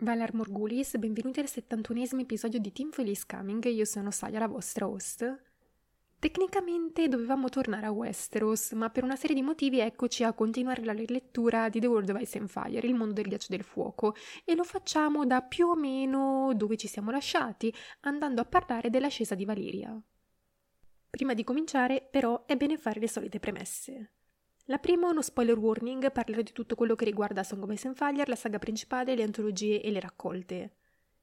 Valar Morgulis, benvenuti al 71esimo episodio di Team Felice Coming. Io sono Saya, la vostra host. Tecnicamente dovevamo tornare a Westeros, ma per una serie di motivi eccoci a continuare la lettura di The World of Ice and Fire, il mondo del ghiaccio del fuoco, e lo facciamo da più o meno dove ci siamo lasciati, andando a parlare dell'ascesa di Valiria. Prima di cominciare, però, è bene fare le solite premesse. La prima è uno spoiler warning, parlerò di tutto quello che riguarda Song of Ice and Fire, la saga principale, le antologie e le raccolte.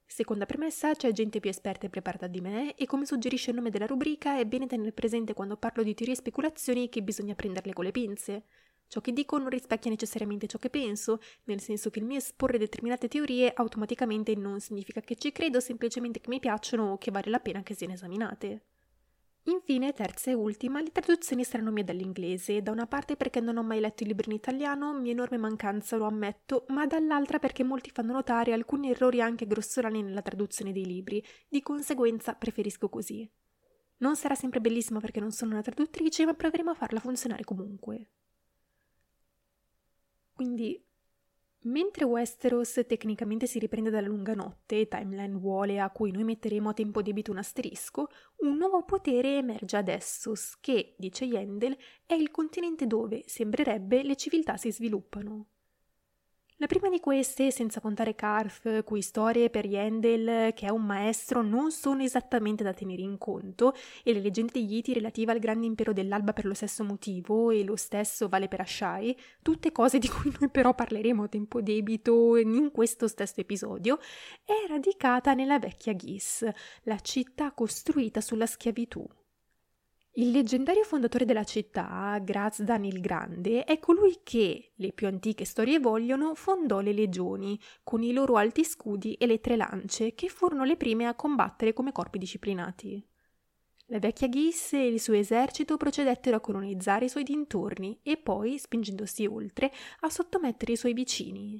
Seconda premessa, c'è gente più esperta e preparata di me e come suggerisce il nome della rubrica è bene tenere presente quando parlo di teorie e speculazioni che bisogna prenderle con le pinze. Ciò che dico non rispecchia necessariamente ciò che penso, nel senso che il mio esporre determinate teorie automaticamente non significa che ci credo, semplicemente che mi piacciono o che vale la pena che siano esaminate. Infine, terza e ultima, le traduzioni saranno mie dall'inglese, da una parte perché non ho mai letto i libri in italiano, mia enorme mancanza lo ammetto, ma dall'altra perché molti fanno notare alcuni errori anche grossolani nella traduzione dei libri, di conseguenza preferisco così. Non sarà sempre bellissima perché non sono una traduttrice, ma proveremo a farla funzionare comunque. Quindi Mentre Westeros tecnicamente si riprende dalla lunga notte, timeline vuole a cui noi metteremo a tempo debito un asterisco, un nuovo potere emerge ad Essos, che, dice Yendel, è il continente dove, sembrerebbe, le civiltà si sviluppano. La prima di queste, senza contare Karf, cui storie per Yendel, che è un maestro, non sono esattamente da tenere in conto, e le leggende degli Iti relative al grande impero dell'Alba per lo stesso motivo, e lo stesso vale per Ashai, tutte cose di cui noi però parleremo a tempo debito in questo stesso episodio, è radicata nella vecchia Gis, la città costruita sulla schiavitù. Il leggendario fondatore della città, Grazdan il Grande, è colui che, le più antiche storie vogliono, fondò le legioni, con i loro alti scudi e le tre lance, che furono le prime a combattere come corpi disciplinati. La vecchia Ghis e il suo esercito procedettero a colonizzare i suoi dintorni e poi, spingendosi oltre, a sottomettere i suoi vicini.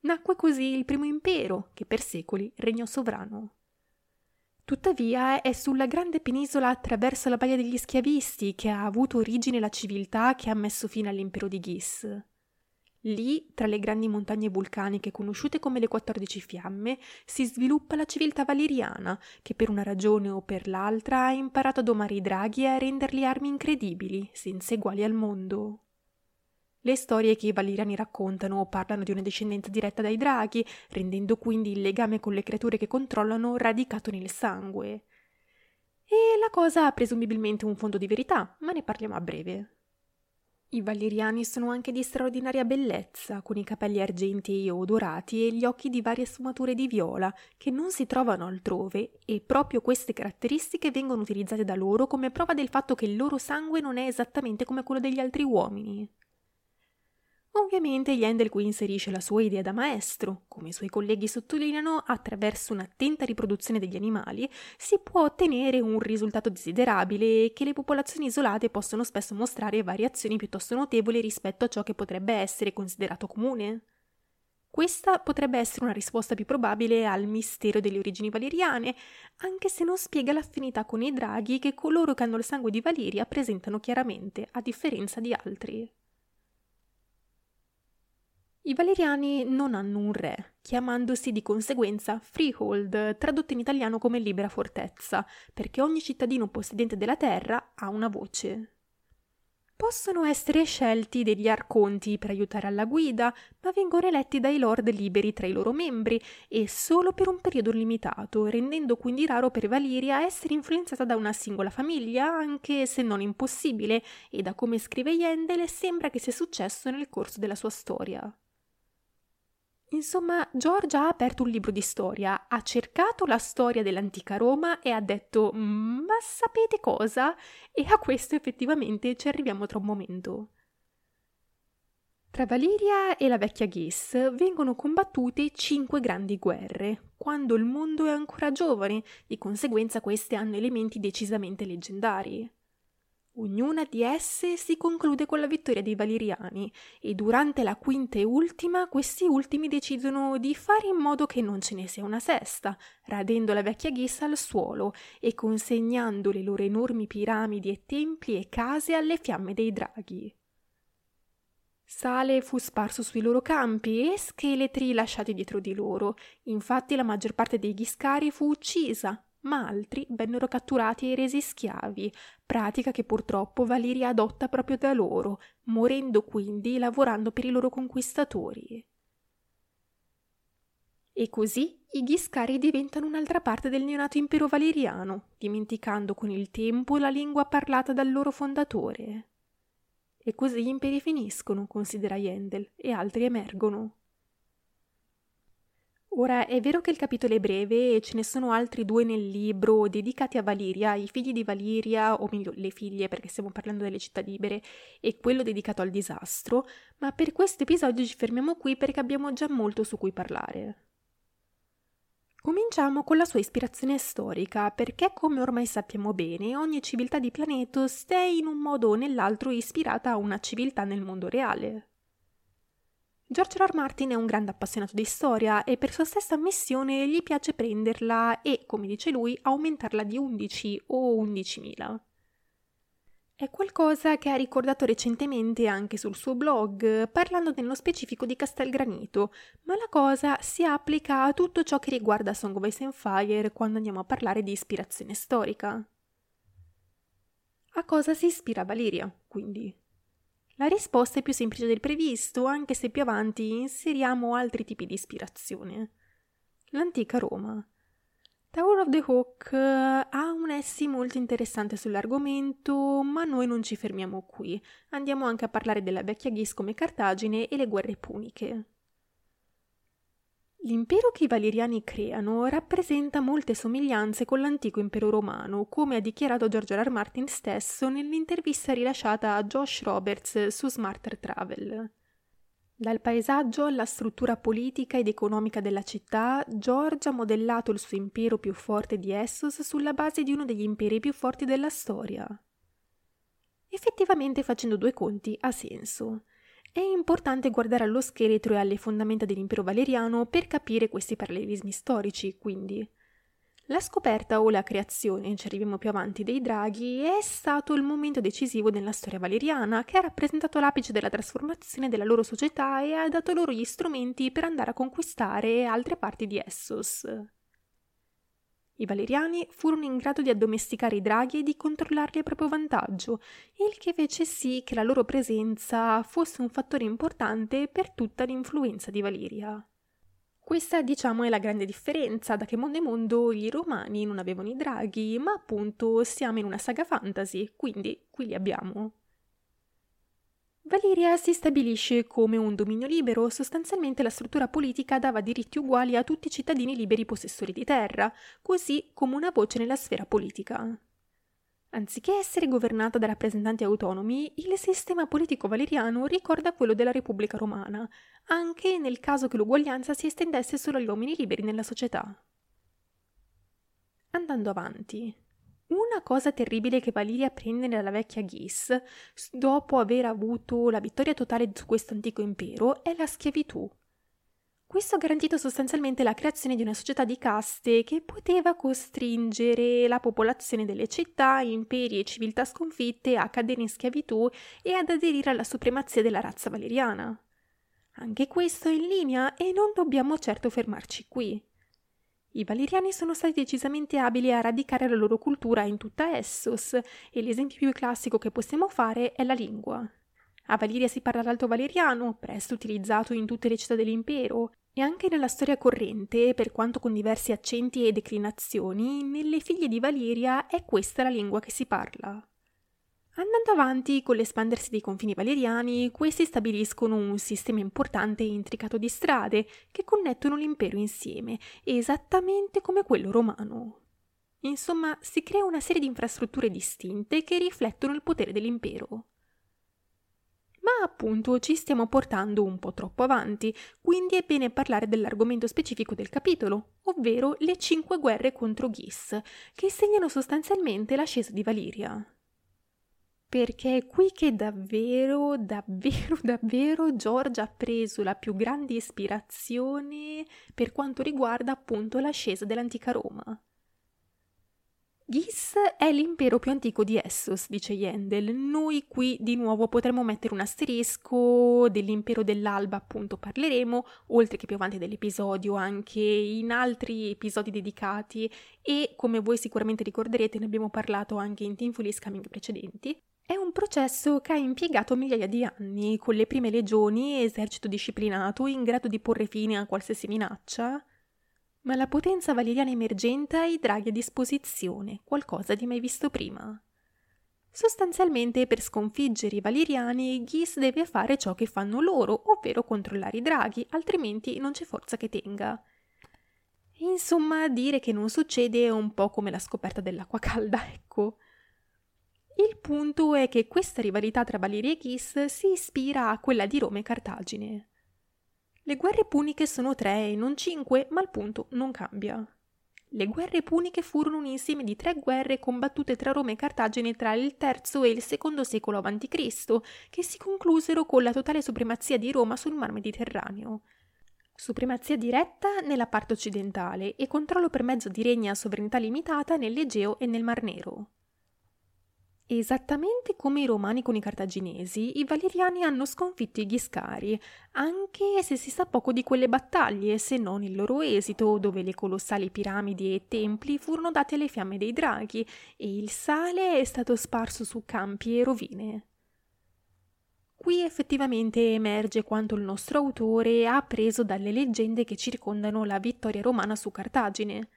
Nacque così il primo impero, che per secoli regnò sovrano. Tuttavia è sulla grande penisola attraverso la baia degli schiavisti che ha avuto origine la civiltà che ha messo fine all'impero di Ghis. Lì, tra le grandi montagne vulcaniche conosciute come le 14 fiamme, si sviluppa la civiltà valeriana, che per una ragione o per l'altra ha imparato a domare i draghi e a renderli armi incredibili, senza eguali al mondo. Le storie che i valiriani raccontano parlano di una discendenza diretta dai draghi, rendendo quindi il legame con le creature che controllano radicato nel sangue. E la cosa ha presumibilmente un fondo di verità, ma ne parliamo a breve. I valiriani sono anche di straordinaria bellezza, con i capelli argentei o dorati e gli occhi di varie sfumature di viola, che non si trovano altrove, e proprio queste caratteristiche vengono utilizzate da loro come prova del fatto che il loro sangue non è esattamente come quello degli altri uomini. Ovviamente Yandel qui inserisce la sua idea da maestro. Come i suoi colleghi sottolineano, attraverso un'attenta riproduzione degli animali si può ottenere un risultato desiderabile e che le popolazioni isolate possono spesso mostrare variazioni piuttosto notevoli rispetto a ciò che potrebbe essere considerato comune. Questa potrebbe essere una risposta più probabile al mistero delle origini valeriane, anche se non spiega l'affinità con i draghi che coloro che hanno il sangue di Valeria presentano chiaramente, a differenza di altri. I valeriani non hanno un re, chiamandosi di conseguenza freehold, tradotto in italiano come libera fortezza, perché ogni cittadino possedente della terra ha una voce. Possono essere scelti degli arconti per aiutare alla guida, ma vengono eletti dai lord liberi tra i loro membri e solo per un periodo limitato, rendendo quindi raro per Valiria essere influenzata da una singola famiglia, anche se non impossibile, e da come scrive Yendel sembra che sia successo nel corso della sua storia. Insomma, Giorgia ha aperto un libro di storia, ha cercato la storia dell'antica Roma e ha detto ma sapete cosa? E a questo effettivamente ci arriviamo tra un momento. Tra Valiria e la vecchia Ghis vengono combattute cinque grandi guerre, quando il mondo è ancora giovane, di conseguenza queste hanno elementi decisamente leggendari. Ognuna di esse si conclude con la vittoria dei Valiriani e durante la quinta e ultima questi ultimi decidono di fare in modo che non ce ne sia una sesta, radendo la vecchia Ghissa al suolo e consegnando le loro enormi piramidi e templi e case alle fiamme dei draghi. Sale fu sparso sui loro campi e scheletri lasciati dietro di loro. Infatti la maggior parte dei Ghiscari fu uccisa, ma altri vennero catturati e resi schiavi, pratica che purtroppo Valiria adotta proprio da loro, morendo quindi lavorando per i loro conquistatori. E così i Ghiscari diventano un'altra parte del neonato impero valeriano, dimenticando con il tempo la lingua parlata dal loro fondatore. E così gli imperi finiscono, considera Yendel, e altri emergono. Ora è vero che il capitolo è breve e ce ne sono altri due nel libro dedicati a Valiria, i figli di Valiria, o meglio le figlie perché stiamo parlando delle città libere, e quello dedicato al disastro, ma per questo episodio ci fermiamo qui perché abbiamo già molto su cui parlare. Cominciamo con la sua ispirazione storica, perché come ormai sappiamo bene, ogni civiltà di Planetos è in un modo o nell'altro ispirata a una civiltà nel mondo reale. George R. R. Martin è un grande appassionato di storia e per sua stessa ammissione gli piace prenderla e, come dice lui, aumentarla di 11 o 11.000. È qualcosa che ha ricordato recentemente anche sul suo blog, parlando nello specifico di Castelgranito, ma la cosa si applica a tutto ciò che riguarda Song of Ice and Fire quando andiamo a parlare di ispirazione storica. A cosa si ispira Valeria, quindi? La risposta è più semplice del previsto, anche se più avanti inseriamo altri tipi di ispirazione. L'antica Roma. Tower of the Hawk eh, ha un essi molto interessante sull'argomento, ma noi non ci fermiamo qui. Andiamo anche a parlare della vecchia Ghis come Cartagine e le guerre puniche. L'impero che i Valeriani creano rappresenta molte somiglianze con l'antico impero romano, come ha dichiarato George R. R. Martin stesso nell'intervista rilasciata a Josh Roberts su Smarter Travel. Dal paesaggio alla struttura politica ed economica della città, George ha modellato il suo impero più forte di Essos sulla base di uno degli imperi più forti della storia. Effettivamente facendo due conti ha senso. È importante guardare allo scheletro e alle fondamenta dell'impero valeriano per capire questi parallelismi storici, quindi. La scoperta o la creazione, ci arriviamo più avanti, dei draghi è stato il momento decisivo nella storia valeriana che ha rappresentato l'apice della trasformazione della loro società e ha dato loro gli strumenti per andare a conquistare altre parti di Essos. I Valeriani furono in grado di addomesticare i draghi e di controllarli a proprio vantaggio, il che fece sì che la loro presenza fosse un fattore importante per tutta l'influenza di Valeria. Questa, diciamo, è la grande differenza, da che mondo è mondo i romani non avevano i draghi, ma appunto siamo in una saga fantasy, quindi qui li abbiamo. Valeria si stabilisce come un dominio libero, sostanzialmente la struttura politica dava diritti uguali a tutti i cittadini liberi possessori di terra, così come una voce nella sfera politica. Anziché essere governata da rappresentanti autonomi, il sistema politico valeriano ricorda quello della Repubblica Romana, anche nel caso che l'uguaglianza si estendesse solo agli uomini liberi nella società. Andando avanti, una cosa terribile che Valiria prende dalla vecchia Ghis, dopo aver avuto la vittoria totale su questo antico impero, è la schiavitù. Questo ha garantito sostanzialmente la creazione di una società di caste che poteva costringere la popolazione delle città, imperi e civiltà sconfitte a cadere in schiavitù e ad aderire alla supremazia della razza valeriana. Anche questo è in linea e non dobbiamo certo fermarci qui. I Valeriani sono stati decisamente abili a radicare la loro cultura in tutta Essos e l'esempio più classico che possiamo fare è la lingua. A Valiria si parla l'alto valeriano, presto utilizzato in tutte le città dell'impero, e anche nella storia corrente, per quanto con diversi accenti e declinazioni, nelle figlie di Valiria è questa la lingua che si parla. Andando avanti con l'espandersi dei confini valeriani, questi stabiliscono un sistema importante e intricato di strade che connettono l'impero insieme, esattamente come quello romano. Insomma, si crea una serie di infrastrutture distinte che riflettono il potere dell'impero. Ma appunto ci stiamo portando un po' troppo avanti, quindi è bene parlare dell'argomento specifico del capitolo, ovvero le cinque guerre contro Ghis, che segnano sostanzialmente l'ascesa di Valiria. Perché è qui che davvero, davvero, davvero George ha preso la più grande ispirazione per quanto riguarda appunto l'ascesa dell'antica Roma. Ghis è l'impero più antico di Essos, dice Yendel. Noi qui di nuovo potremmo mettere un asterisco dell'impero dell'Alba, appunto parleremo, oltre che più avanti dell'episodio, anche in altri episodi dedicati e come voi sicuramente ricorderete ne abbiamo parlato anche in Teamfully Scamming precedenti. È un processo che ha impiegato migliaia di anni, con le prime legioni, esercito disciplinato in grado di porre fine a qualsiasi minaccia, ma la potenza valeriana emergente ha i draghi a disposizione, qualcosa di mai visto prima. Sostanzialmente, per sconfiggere i valeriani, Ghis deve fare ciò che fanno loro, ovvero controllare i draghi, altrimenti non c'è forza che tenga. Insomma, dire che non succede è un po' come la scoperta dell'acqua calda, ecco. Il punto è che questa rivalità tra Valeria e Ghis si ispira a quella di Roma e Cartagine. Le guerre puniche sono tre e non cinque, ma il punto non cambia. Le guerre puniche furono un insieme di tre guerre combattute tra Roma e Cartagine tra il III e il II secolo a.C., che si conclusero con la totale supremazia di Roma sul mar Mediterraneo. Supremazia diretta nella parte occidentale e controllo per mezzo di regni a sovranità limitata nell'Egeo e nel Mar Nero. Esattamente come i romani con i cartaginesi, i valeriani hanno sconfitto i Ghiscari, anche se si sa poco di quelle battaglie, se non il loro esito, dove le colossali piramidi e templi furono dati alle fiamme dei draghi e il sale è stato sparso su campi e rovine. Qui effettivamente emerge quanto il nostro autore ha preso dalle leggende che circondano la vittoria romana su Cartagine.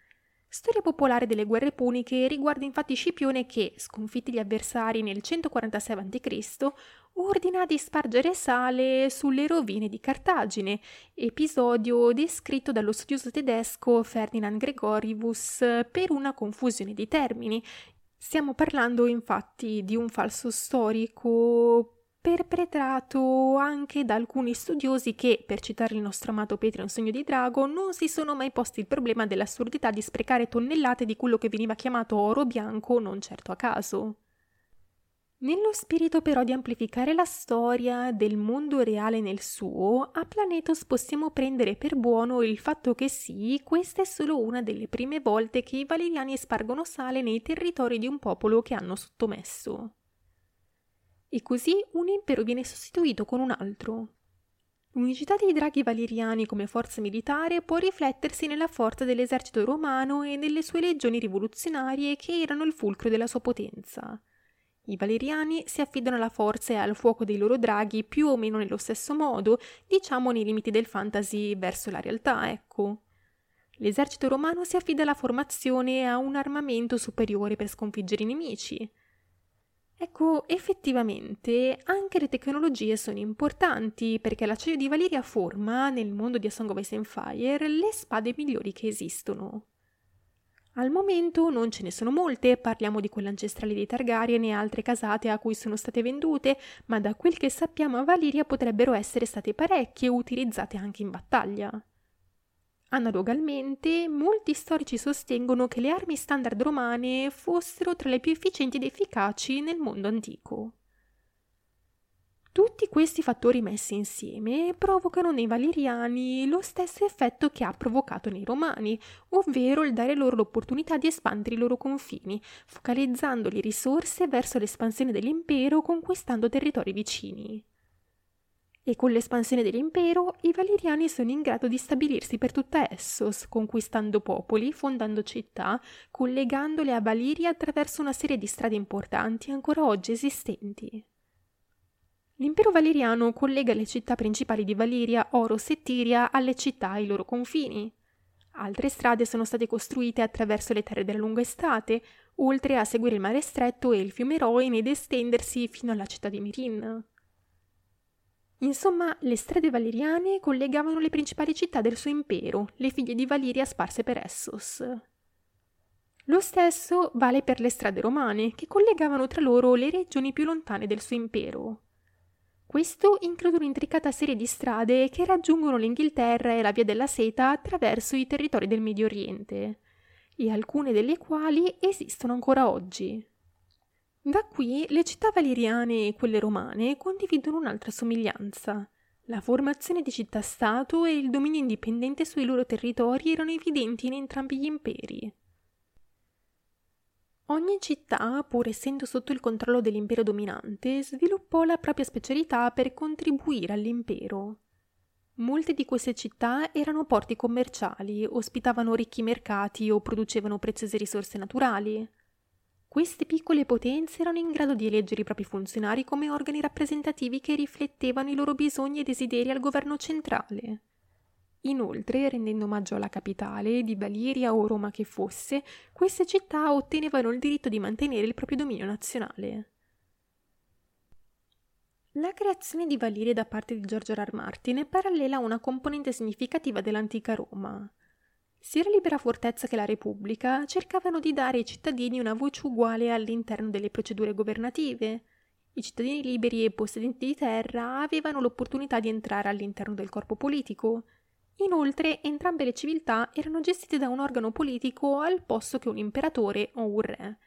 Storia popolare delle guerre puniche riguarda infatti Scipione che, sconfitti gli avversari nel 146 a.C., ordina di spargere sale sulle rovine di Cartagine, episodio descritto dallo studioso tedesco Ferdinand Gregorius per una confusione di termini. Stiamo parlando infatti di un falso storico perpetrato anche da alcuni studiosi che, per citare il nostro amato Patreon Sogno di Drago, non si sono mai posti il problema dell'assurdità di sprecare tonnellate di quello che veniva chiamato oro bianco non certo a caso. Nello spirito però di amplificare la storia del mondo reale nel suo, a Planetos possiamo prendere per buono il fatto che sì, questa è solo una delle prime volte che i valeriani spargono sale nei territori di un popolo che hanno sottomesso e così un impero viene sostituito con un altro. L'unicità dei draghi valeriani come forza militare può riflettersi nella forza dell'esercito romano e nelle sue legioni rivoluzionarie che erano il fulcro della sua potenza. I valeriani si affidano alla forza e al fuoco dei loro draghi più o meno nello stesso modo, diciamo nei limiti del fantasy verso la realtà, ecco. L'esercito romano si affida alla formazione e a un armamento superiore per sconfiggere i nemici. Ecco, effettivamente anche le tecnologie sono importanti perché l'acciaio di Valiria forma, nel mondo di A Song of Ice and Fire, le spade migliori che esistono. Al momento non ce ne sono molte, parliamo di quelle ancestrali dei Targaryen e altre casate a cui sono state vendute, ma da quel che sappiamo a Valiria potrebbero essere state parecchie utilizzate anche in battaglia. Analogamente, molti storici sostengono che le armi standard romane fossero tra le più efficienti ed efficaci nel mondo antico. Tutti questi fattori messi insieme provocano nei valeriani lo stesso effetto che ha provocato nei romani, ovvero il dare loro l'opportunità di espandere i loro confini, focalizzando le risorse verso l'espansione dell'impero conquistando territori vicini. E con l'espansione dell'impero i Valeriani sono in grado di stabilirsi per tutta Essos, conquistando popoli, fondando città, collegandole a Valiria attraverso una serie di strade importanti ancora oggi esistenti. L'impero valeriano collega le città principali di Valiria, Oros e Tiria alle città ai loro confini. Altre strade sono state costruite attraverso le terre della lunga estate, oltre a seguire il mare stretto e il fiume Roin ed estendersi fino alla città di Mirin. Insomma, le strade valeriane collegavano le principali città del suo impero, le figlie di Valiria sparse per Essos. Lo stesso vale per le strade romane, che collegavano tra loro le regioni più lontane del suo impero. Questo include un'intricata serie di strade che raggiungono l'Inghilterra e la Via della Seta attraverso i territori del Medio Oriente, e alcune delle quali esistono ancora oggi. Da qui le città valeriane e quelle romane condividono un'altra somiglianza. La formazione di città-stato e il dominio indipendente sui loro territori erano evidenti in entrambi gli imperi. Ogni città, pur essendo sotto il controllo dell'impero dominante, sviluppò la propria specialità per contribuire all'impero. Molte di queste città erano porti commerciali, ospitavano ricchi mercati o producevano preziose risorse naturali. Queste piccole potenze erano in grado di eleggere i propri funzionari come organi rappresentativi che riflettevano i loro bisogni e desideri al governo centrale. Inoltre, rendendo omaggio alla capitale, di Valiria o Roma che fosse, queste città ottenevano il diritto di mantenere il proprio dominio nazionale. La creazione di Valiria da parte di George R. R. Martin è parallela a una componente significativa dell'antica Roma. Sia la libera fortezza che la Repubblica cercavano di dare ai cittadini una voce uguale all'interno delle procedure governative. I cittadini liberi e possedenti di terra avevano l'opportunità di entrare all'interno del corpo politico. Inoltre, entrambe le civiltà erano gestite da un organo politico al posto che un imperatore o un re.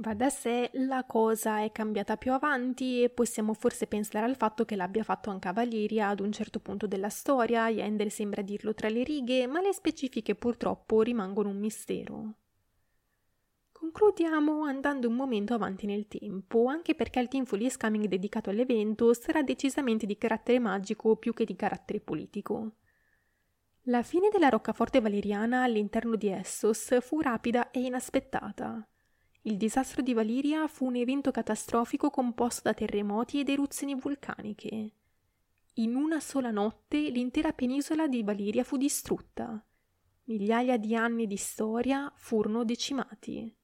Va da sé, la cosa è cambiata più avanti e possiamo forse pensare al fatto che l'abbia fatto anche a Valiria ad un certo punto della storia, Yendel sembra dirlo tra le righe, ma le specifiche purtroppo rimangono un mistero. Concludiamo andando un momento avanti nel tempo, anche perché il Team Follies Coming dedicato all'evento sarà decisamente di carattere magico più che di carattere politico. La fine della roccaforte valeriana all'interno di Essos fu rapida e inaspettata. Il disastro di Valiria fu un evento catastrofico composto da terremoti ed eruzioni vulcaniche. In una sola notte l'intera penisola di Valiria fu distrutta. Migliaia di anni di storia furono decimati.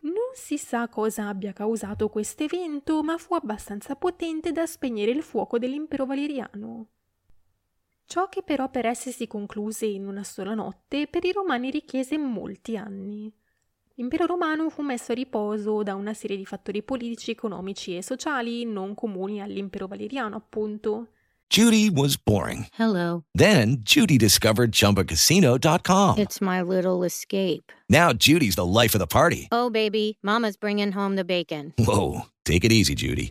Non si sa cosa abbia causato questo evento, ma fu abbastanza potente da spegnere il fuoco dell'impero valeriano. Ciò che però per essersi concluse in una sola notte, per i romani richiese molti anni. L'impero romano fu messo a riposo da una serie di fattori politici, economici e sociali non comuni all'impero valeriano, appunto. Judy was boring. Hello. Then Judy discovered chumbacasino.com. It's my little escape. Now Judy's the life of the party. Oh, baby, Mama's bringing home the bacon. Whoa. Take it easy, Judy.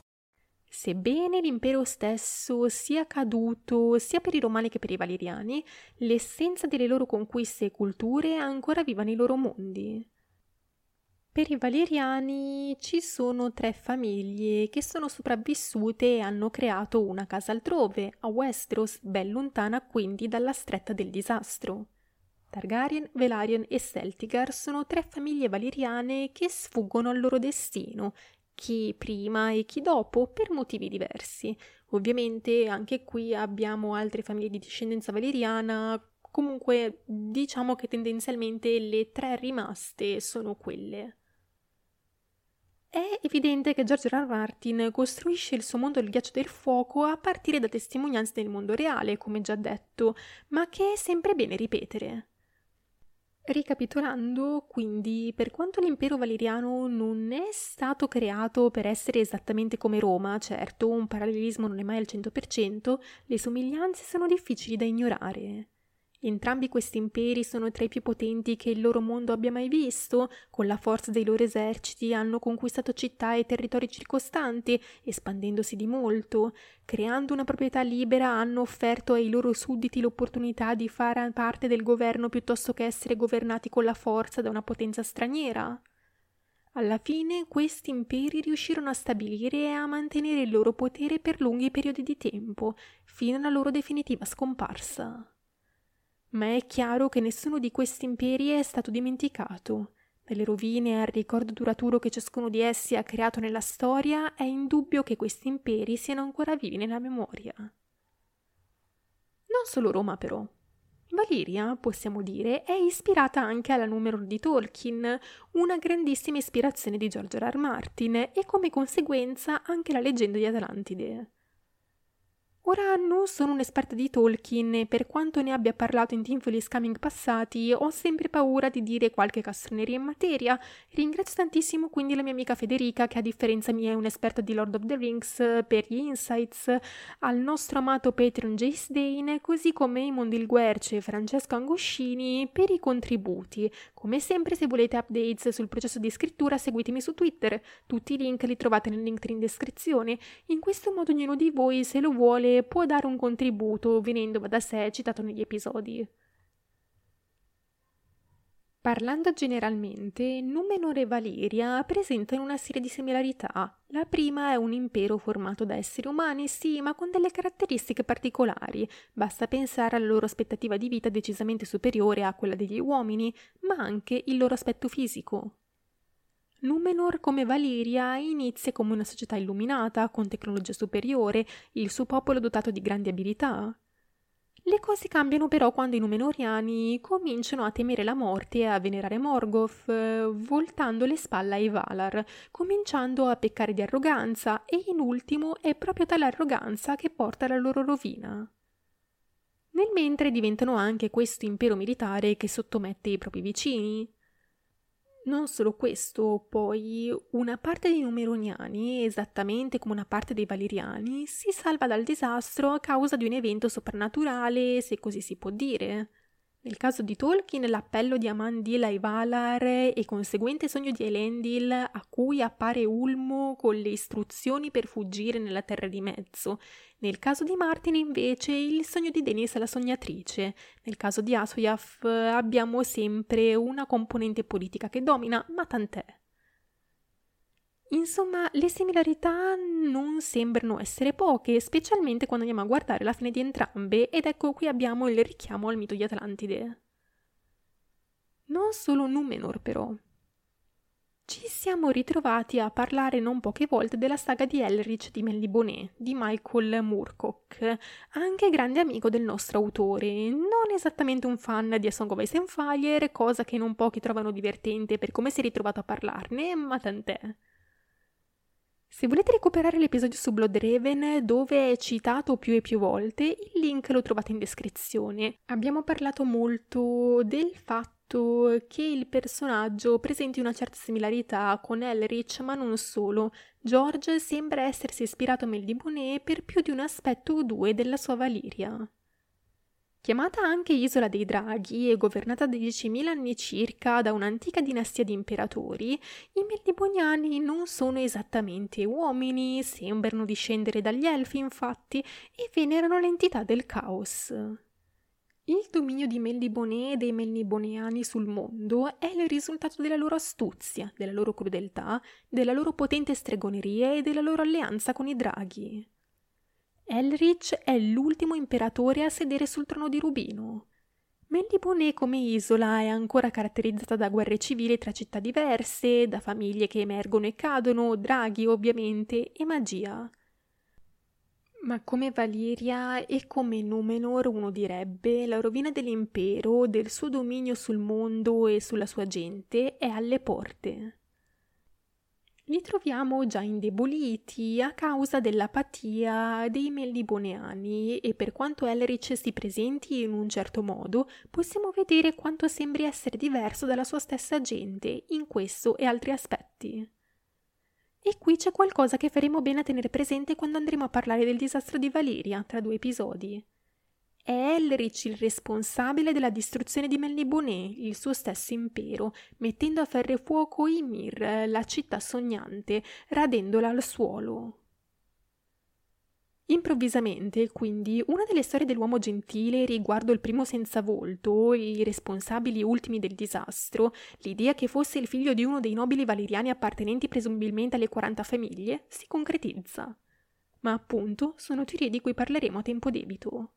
Sebbene l'impero stesso sia caduto sia per i romani che per i valeriani, l'essenza delle loro conquiste e culture è ancora viva nei loro mondi. Per i valeriani ci sono tre famiglie che sono sopravvissute e hanno creato una casa altrove, a Westeros, ben lontana quindi dalla stretta del disastro. Targaryen, Velaryon e Celtigar sono tre famiglie valeriane che sfuggono al loro destino chi prima e chi dopo per motivi diversi. Ovviamente anche qui abbiamo altre famiglie di discendenza valeriana, comunque diciamo che tendenzialmente le tre rimaste sono quelle. È evidente che George R. R. Martin costruisce il suo mondo del ghiaccio del fuoco a partire da testimonianze del mondo reale, come già detto, ma che è sempre bene ripetere. Ricapitolando, quindi, per quanto l'impero valeriano non è stato creato per essere esattamente come Roma, certo, un parallelismo non è mai al 100%, le somiglianze sono difficili da ignorare. Entrambi questi imperi sono tra i più potenti che il loro mondo abbia mai visto, con la forza dei loro eserciti hanno conquistato città e territori circostanti, espandendosi di molto, creando una proprietà libera hanno offerto ai loro sudditi l'opportunità di fare parte del governo piuttosto che essere governati con la forza da una potenza straniera. Alla fine questi imperi riuscirono a stabilire e a mantenere il loro potere per lunghi periodi di tempo, fino alla loro definitiva scomparsa ma è chiaro che nessuno di questi imperi è stato dimenticato. Dalle rovine al ricordo duraturo che ciascuno di essi ha creato nella storia, è indubbio che questi imperi siano ancora vivi nella memoria. Non solo Roma, però. Valiria, possiamo dire, è ispirata anche alla Numenor di Tolkien, una grandissima ispirazione di George R. R. Martin, e come conseguenza anche la leggenda di Atlantide. Ora non sono un'esperta di Tolkien e per quanto ne abbia parlato in Teamfully Scamming passati, ho sempre paura di dire qualche castroneria in materia. Ringrazio tantissimo quindi la mia amica Federica, che a differenza mia è un'esperta di Lord of the Rings, per gli insights, al nostro amato Patreon Jace Dane, così come Imondil Guerce e Francesco Angoscini per i contributi. Come sempre, se volete updates sul processo di scrittura, seguitemi su Twitter. Tutti i link li trovate nel link in descrizione. In questo modo ognuno di voi, se lo vuole, può dare un contributo venendo da sé citato negli episodi. Parlando generalmente, Numenor e Valiria presentano una serie di similarità. La prima è un impero formato da esseri umani, sì, ma con delle caratteristiche particolari. Basta pensare alla loro aspettativa di vita decisamente superiore a quella degli uomini, ma anche il loro aspetto fisico. Numenor come Valiria inizia come una società illuminata, con tecnologia superiore, il suo popolo dotato di grandi abilità. Le cose cambiano però quando i Numenoriani cominciano a temere la morte e a venerare Morgoth, voltando le spalle ai Valar, cominciando a peccare di arroganza e in ultimo è proprio tale arroganza che porta alla loro rovina. Nel mentre diventano anche questo impero militare che sottomette i propri vicini, non solo questo, poi una parte dei Numeroniani, esattamente come una parte dei Valeriani, si salva dal disastro a causa di un evento soprannaturale, se così si può dire. Nel caso di Tolkien, l'appello di Amandil ai Valar e conseguente sogno di Elendil a cui appare Ulmo con le istruzioni per fuggire nella Terra di Mezzo. Nel caso di Martin, invece, il sogno di Denis la sognatrice. Nel caso di Asoyaf abbiamo sempre una componente politica che domina, ma tant'è. Insomma, le similarità non sembrano essere poche, specialmente quando andiamo a guardare la fine di entrambe, ed ecco qui abbiamo il richiamo al mito di Atlantide. Non solo Numenor, però. Ci siamo ritrovati a parlare non poche volte della saga di Elrich di Melniboné, di Michael Moorcock, anche grande amico del nostro autore, non esattamente un fan di A Song of Ice and Fire, cosa che non pochi trovano divertente per come si è ritrovato a parlarne, ma tant'è. Se volete recuperare l'episodio su Bloodraven, dove è citato più e più volte, il link lo trovate in descrizione. Abbiamo parlato molto del fatto che il personaggio presenti una certa similarità con Elrich, ma non solo. George sembra essersi ispirato a Mel di Bonet per più di un aspetto o due della sua Valiria. Chiamata anche Isola dei Draghi e governata da 10.000 anni circa da un'antica dinastia di imperatori, i Melniboniani non sono esattamente uomini, sembrano discendere dagli elfi infatti, e venerano l'entità del caos. Il dominio di Melnibone e dei Melniboneani sul mondo è il risultato della loro astuzia, della loro crudeltà, della loro potente stregoneria e della loro alleanza con i draghi. Elrich è l'ultimo imperatore a sedere sul trono di Rubino. Melibone come isola è ancora caratterizzata da guerre civili tra città diverse, da famiglie che emergono e cadono, draghi ovviamente, e magia. Ma come Valiria e come Numenor uno direbbe, la rovina dell'impero, del suo dominio sul mondo e sulla sua gente è alle porte. Li troviamo già indeboliti a causa dell'apatia dei melliboneani e per quanto Elrich si presenti in un certo modo, possiamo vedere quanto sembri essere diverso dalla sua stessa gente in questo e altri aspetti. E qui c'è qualcosa che faremo bene a tenere presente quando andremo a parlare del disastro di Valeria tra due episodi. È Elrich il responsabile della distruzione di Melniboné, il suo stesso impero, mettendo a ferro e fuoco Ymir, la città sognante, radendola al suolo. Improvvisamente, quindi, una delle storie dell'uomo gentile riguardo il primo senza volto, i responsabili ultimi del disastro, l'idea che fosse il figlio di uno dei nobili valeriani appartenenti presumibilmente alle 40 famiglie, si concretizza. Ma appunto sono teorie di cui parleremo a tempo debito.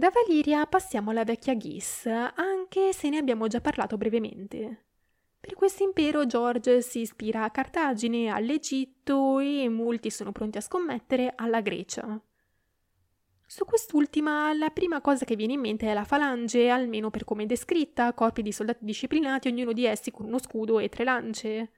Da Valiria passiamo alla vecchia Ghis, anche se ne abbiamo già parlato brevemente. Per questo impero George si ispira a Cartagine, all'Egitto e molti sono pronti a scommettere alla Grecia. Su quest'ultima, la prima cosa che viene in mente è la falange, almeno per come è descritta, corpi di soldati disciplinati, ognuno di essi con uno scudo e tre lance.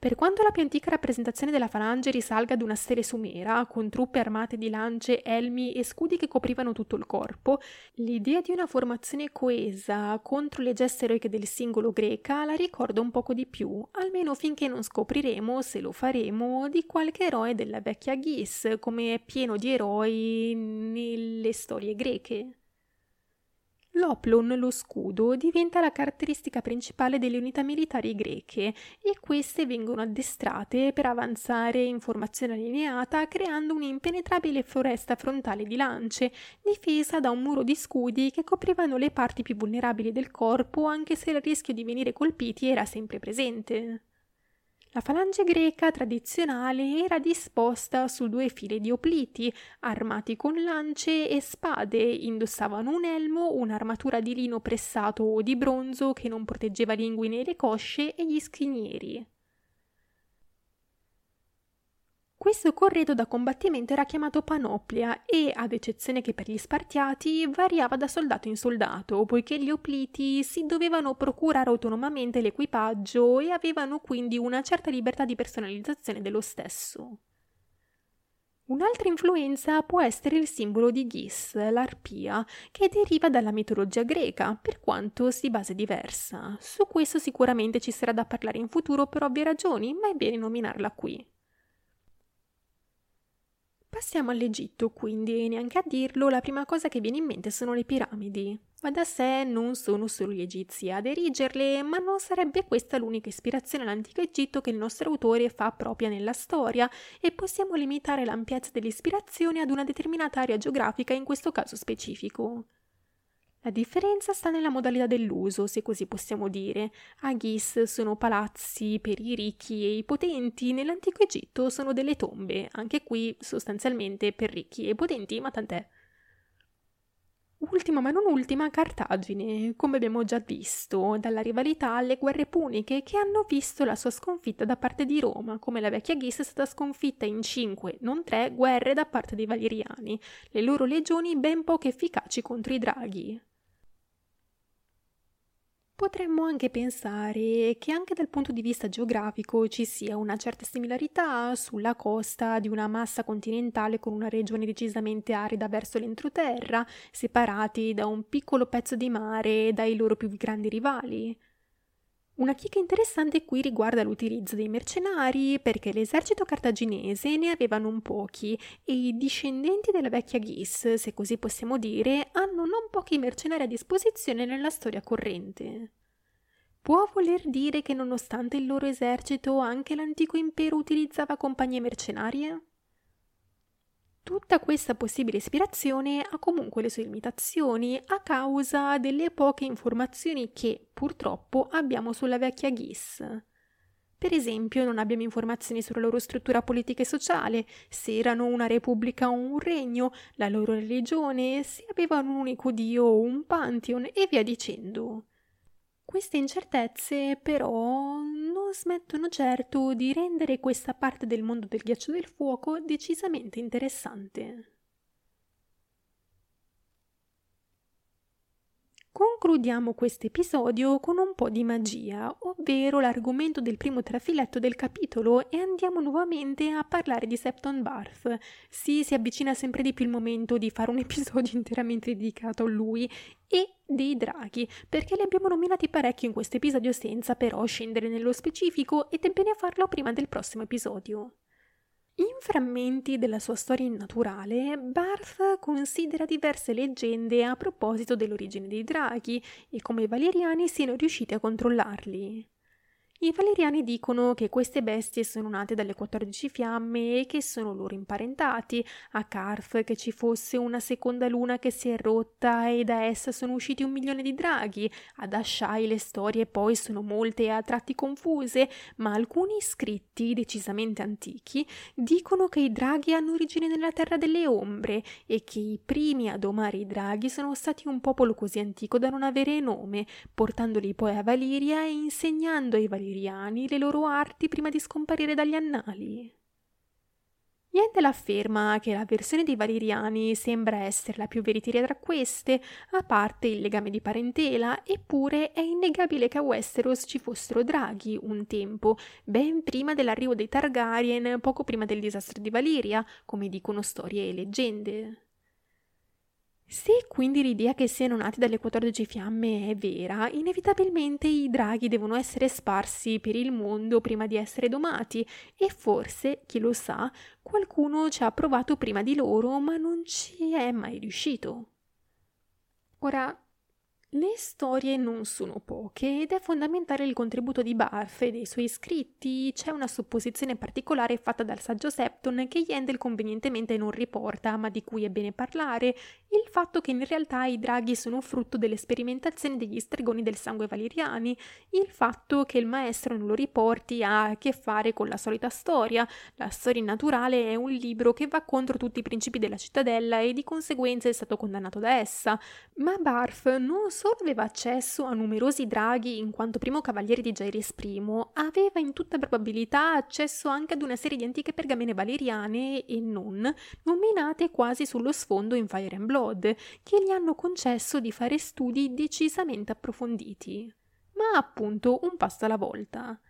Per quanto la più antica rappresentazione della falange risalga ad una stele sumera, con truppe armate di lance, elmi e scudi che coprivano tutto il corpo, l'idea di una formazione coesa contro le gesta eroiche del singolo greca la ricorda un poco di più, almeno finché non scopriremo, se lo faremo, di qualche eroe della vecchia Ghis, come è pieno di eroi nelle storie greche. L'oplon, lo scudo, diventa la caratteristica principale delle unità militari greche e queste vengono addestrate per avanzare in formazione allineata creando un'impenetrabile foresta frontale di lance, difesa da un muro di scudi che coprivano le parti più vulnerabili del corpo anche se il rischio di venire colpiti era sempre presente. La falange greca tradizionale era disposta su due file di opliti, armati con lance e spade, indossavano un elmo, un'armatura di lino pressato o di bronzo che non proteggeva l'inguine e le cosce e gli scrignieri. Questo corredo da combattimento era chiamato panoplia e, ad eccezione che per gli spartiati, variava da soldato in soldato, poiché gli opliti si dovevano procurare autonomamente l'equipaggio e avevano quindi una certa libertà di personalizzazione dello stesso. Un'altra influenza può essere il simbolo di Ghis, l'arpia, che deriva dalla mitologia greca, per quanto si base diversa. Su questo sicuramente ci sarà da parlare in futuro per ovvie ragioni, ma è bene nominarla qui. Passiamo all'Egitto, quindi, neanche a dirlo, la prima cosa che viene in mente sono le piramidi. Va da sé, non sono solo gli egizi ad erigerle, ma non sarebbe questa l'unica ispirazione all'antico Egitto che il nostro autore fa propria nella storia, e possiamo limitare l'ampiezza dell'ispirazione ad una determinata area geografica, in questo caso specifico. La differenza sta nella modalità dell'uso, se così possiamo dire. A Ghis sono palazzi per i ricchi e i potenti, nell'antico Egitto sono delle tombe, anche qui sostanzialmente per ricchi e potenti, ma tant'è. Ultima ma non ultima, Cartagine, come abbiamo già visto, dalla rivalità alle guerre puniche che hanno visto la sua sconfitta da parte di Roma, come la vecchia Ghis è stata sconfitta in cinque, non tre, guerre da parte dei Valeriani, le loro legioni ben poco efficaci contro i draghi. Potremmo anche pensare che anche dal punto di vista geografico ci sia una certa similarità sulla costa di una massa continentale con una regione decisamente arida verso l'entroterra, separati da un piccolo pezzo di mare dai loro più grandi rivali. Una chicca interessante qui riguarda l'utilizzo dei mercenari, perché l'esercito cartaginese ne aveva non pochi e i discendenti della vecchia Ghis, se così possiamo dire, hanno non pochi mercenari a disposizione nella storia corrente. Può voler dire che nonostante il loro esercito anche l'antico impero utilizzava compagnie mercenarie? Tutta questa possibile ispirazione ha comunque le sue limitazioni a causa delle poche informazioni che, purtroppo, abbiamo sulla vecchia Ghis. Per esempio, non abbiamo informazioni sulla loro struttura politica e sociale, se erano una repubblica o un regno, la loro religione, se avevano un unico dio o un pantheon e via dicendo. Queste incertezze però non smettono certo di rendere questa parte del mondo del ghiaccio del fuoco decisamente interessante. Concludiamo questo episodio con un po' di magia, ovvero l'argomento del primo trafiletto del capitolo e andiamo nuovamente a parlare di Septon Barth. Sì, si avvicina sempre di più il momento di fare un episodio interamente dedicato a lui e dei draghi, perché li abbiamo nominati parecchio in questo episodio senza però scendere nello specifico ed è bene farlo prima del prossimo episodio. In frammenti della sua storia innaturale, Barth considera diverse leggende a proposito dell'origine dei draghi e come i valeriani siano riusciti a controllarli. I valeriani dicono che queste bestie sono nate dalle 14 fiamme e che sono loro imparentati, a Carf che ci fosse una seconda luna che si è rotta e da essa sono usciti un milione di draghi, ad Ashai le storie poi sono molte e a tratti confuse, ma alcuni scritti decisamente antichi dicono che i draghi hanno origine nella terra delle ombre e che i primi a domare i draghi sono stati un popolo così antico da non avere nome, portandoli poi a Valiria e insegnando ai valiriani valeriani le loro arti prima di scomparire dagli annali. Yendel afferma che la versione dei valeriani sembra essere la più veritiera tra queste, a parte il legame di parentela, eppure è innegabile che a Westeros ci fossero draghi un tempo, ben prima dell'arrivo dei Targaryen, poco prima del disastro di Valiria, come dicono storie e leggende. Se quindi l'idea che siano nati dalle 14 fiamme è vera, inevitabilmente i draghi devono essere sparsi per il mondo prima di essere domati e forse, chi lo sa, qualcuno ci ha provato prima di loro ma non ci è mai riuscito. Ora, le storie non sono poche ed è fondamentale il contributo di Barth e dei suoi scritti. C'è una supposizione particolare fatta dal saggio Septon che Yendel convenientemente non riporta, ma di cui è bene parlare, il fatto che in realtà i draghi sono frutto delle sperimentazioni degli stregoni del sangue valeriani, il fatto che il maestro non lo riporti ha a che fare con la solita storia. La storia naturale è un libro che va contro tutti i principi della cittadella e di conseguenza è stato condannato da essa, ma Barth non solo aveva accesso a numerosi draghi in quanto primo cavaliere di Jairis I, aveva in tutta probabilità accesso anche ad una serie di antiche pergamene valeriane e non, nominate quasi sullo sfondo in Fire and Blood, che gli hanno concesso di fare studi decisamente approfonditi. Ma appunto un passo alla volta.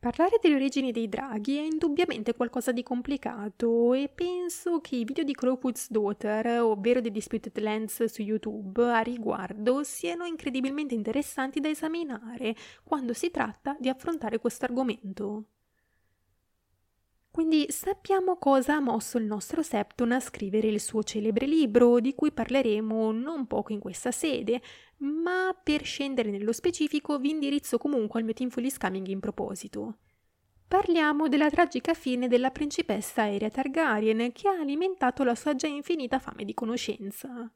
Parlare delle origini dei draghi è indubbiamente qualcosa di complicato e penso che i video di Crowfoot's Daughter, ovvero The Disputed Lands su YouTube, a riguardo siano incredibilmente interessanti da esaminare quando si tratta di affrontare questo argomento. Quindi sappiamo cosa ha mosso il nostro Septon a scrivere il suo celebre libro, di cui parleremo non poco in questa sede, ma per scendere nello specifico vi indirizzo comunque al mio Teamfully Scamming in proposito. Parliamo della tragica fine della principessa Aerea Targaryen che ha alimentato la sua già infinita fame di conoscenza.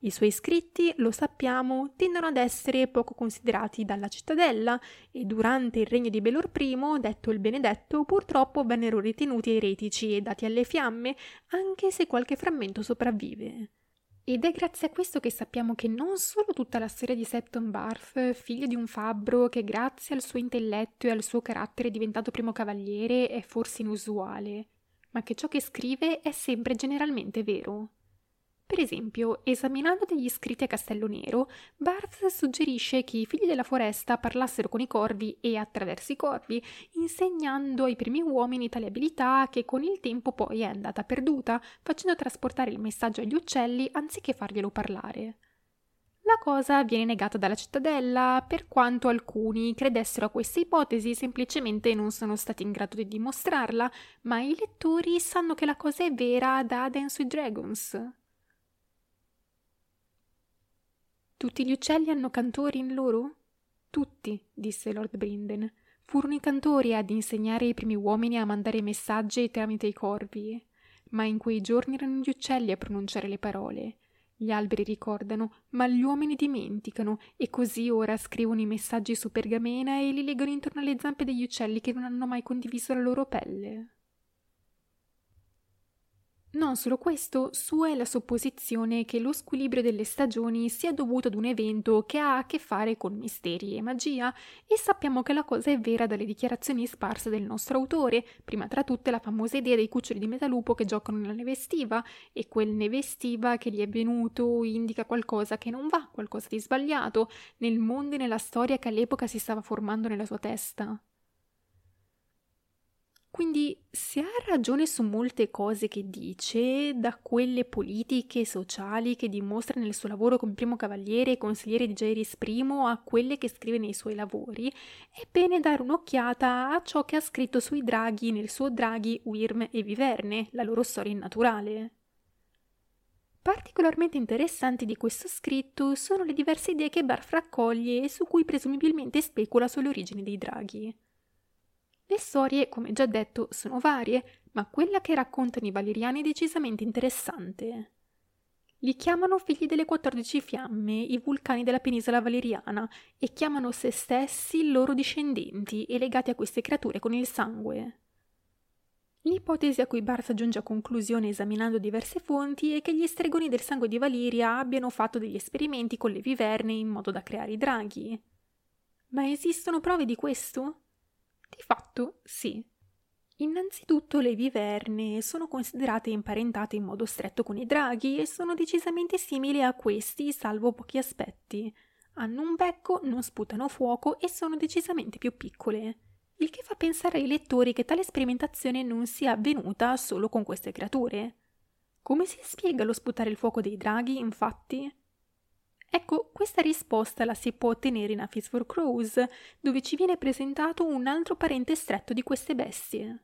I suoi scritti, lo sappiamo, tendono ad essere poco considerati dalla cittadella e durante il regno di Belor I, detto il benedetto, purtroppo vennero ritenuti eretici e dati alle fiamme, anche se qualche frammento sopravvive. Ed è grazie a questo che sappiamo che non solo tutta la storia di Septon Barth, figlio di un fabbro che grazie al suo intelletto e al suo carattere diventato primo cavaliere, è forse inusuale, ma che ciò che scrive è sempre generalmente vero. Per esempio, esaminando degli scritti a Castello Nero, Barth suggerisce che i figli della foresta parlassero con i corvi e attraverso i corvi, insegnando ai primi uomini tale abilità che con il tempo poi è andata perduta, facendo trasportare il messaggio agli uccelli anziché farglielo parlare. La cosa viene negata dalla cittadella, per quanto alcuni credessero a questa ipotesi semplicemente non sono stati in grado di dimostrarla, ma i lettori sanno che la cosa è vera da Dance with Dragons. Tutti gli uccelli hanno cantori in loro? Tutti, disse Lord Brinden. Furono i cantori ad insegnare ai primi uomini a mandare messaggi tramite i corvi. Ma in quei giorni erano gli uccelli a pronunciare le parole. Gli alberi ricordano, ma gli uomini dimenticano, e così ora scrivono i messaggi su pergamena e li legano intorno alle zampe degli uccelli che non hanno mai condiviso la loro pelle. Non solo questo, sua è la supposizione che lo squilibrio delle stagioni sia dovuto ad un evento che ha a che fare con misteri e magia, e sappiamo che la cosa è vera dalle dichiarazioni sparse del nostro autore, prima tra tutte la famosa idea dei cuccioli di metalupo che giocano nella neve estiva, e quel neve estiva che gli è venuto indica qualcosa che non va, qualcosa di sbagliato, nel mondo e nella storia che all'epoca si stava formando nella sua testa. Quindi se ha ragione su molte cose che dice, da quelle politiche e sociali che dimostra nel suo lavoro come primo cavaliere e consigliere di Jairis I a quelle che scrive nei suoi lavori, è bene dare un'occhiata a ciò che ha scritto sui draghi nel suo Draghi, Wyrm e Viverne, la loro storia innaturale. Particolarmente interessanti di questo scritto sono le diverse idee che Barf raccoglie e su cui presumibilmente specula sulle origini dei draghi. Le storie, come già detto, sono varie, ma quella che raccontano i valeriani è decisamente interessante. Li chiamano figli delle 14 fiamme, i vulcani della penisola valeriana, e chiamano se stessi loro discendenti e legati a queste creature con il sangue. L'ipotesi a cui Barth giunge a conclusione esaminando diverse fonti è che gli stregoni del sangue di Valiria abbiano fatto degli esperimenti con le viverne in modo da creare i draghi. Ma esistono prove di questo? Di fatto sì. Innanzitutto le viverne sono considerate imparentate in modo stretto con i draghi e sono decisamente simili a questi, salvo pochi aspetti. Hanno un becco, non sputano fuoco e sono decisamente più piccole. Il che fa pensare ai lettori che tale sperimentazione non sia avvenuta solo con queste creature. Come si spiega lo sputare il fuoco dei draghi, infatti? Ecco, questa risposta la si può ottenere in A for Crows, dove ci viene presentato un altro parente stretto di queste bestie.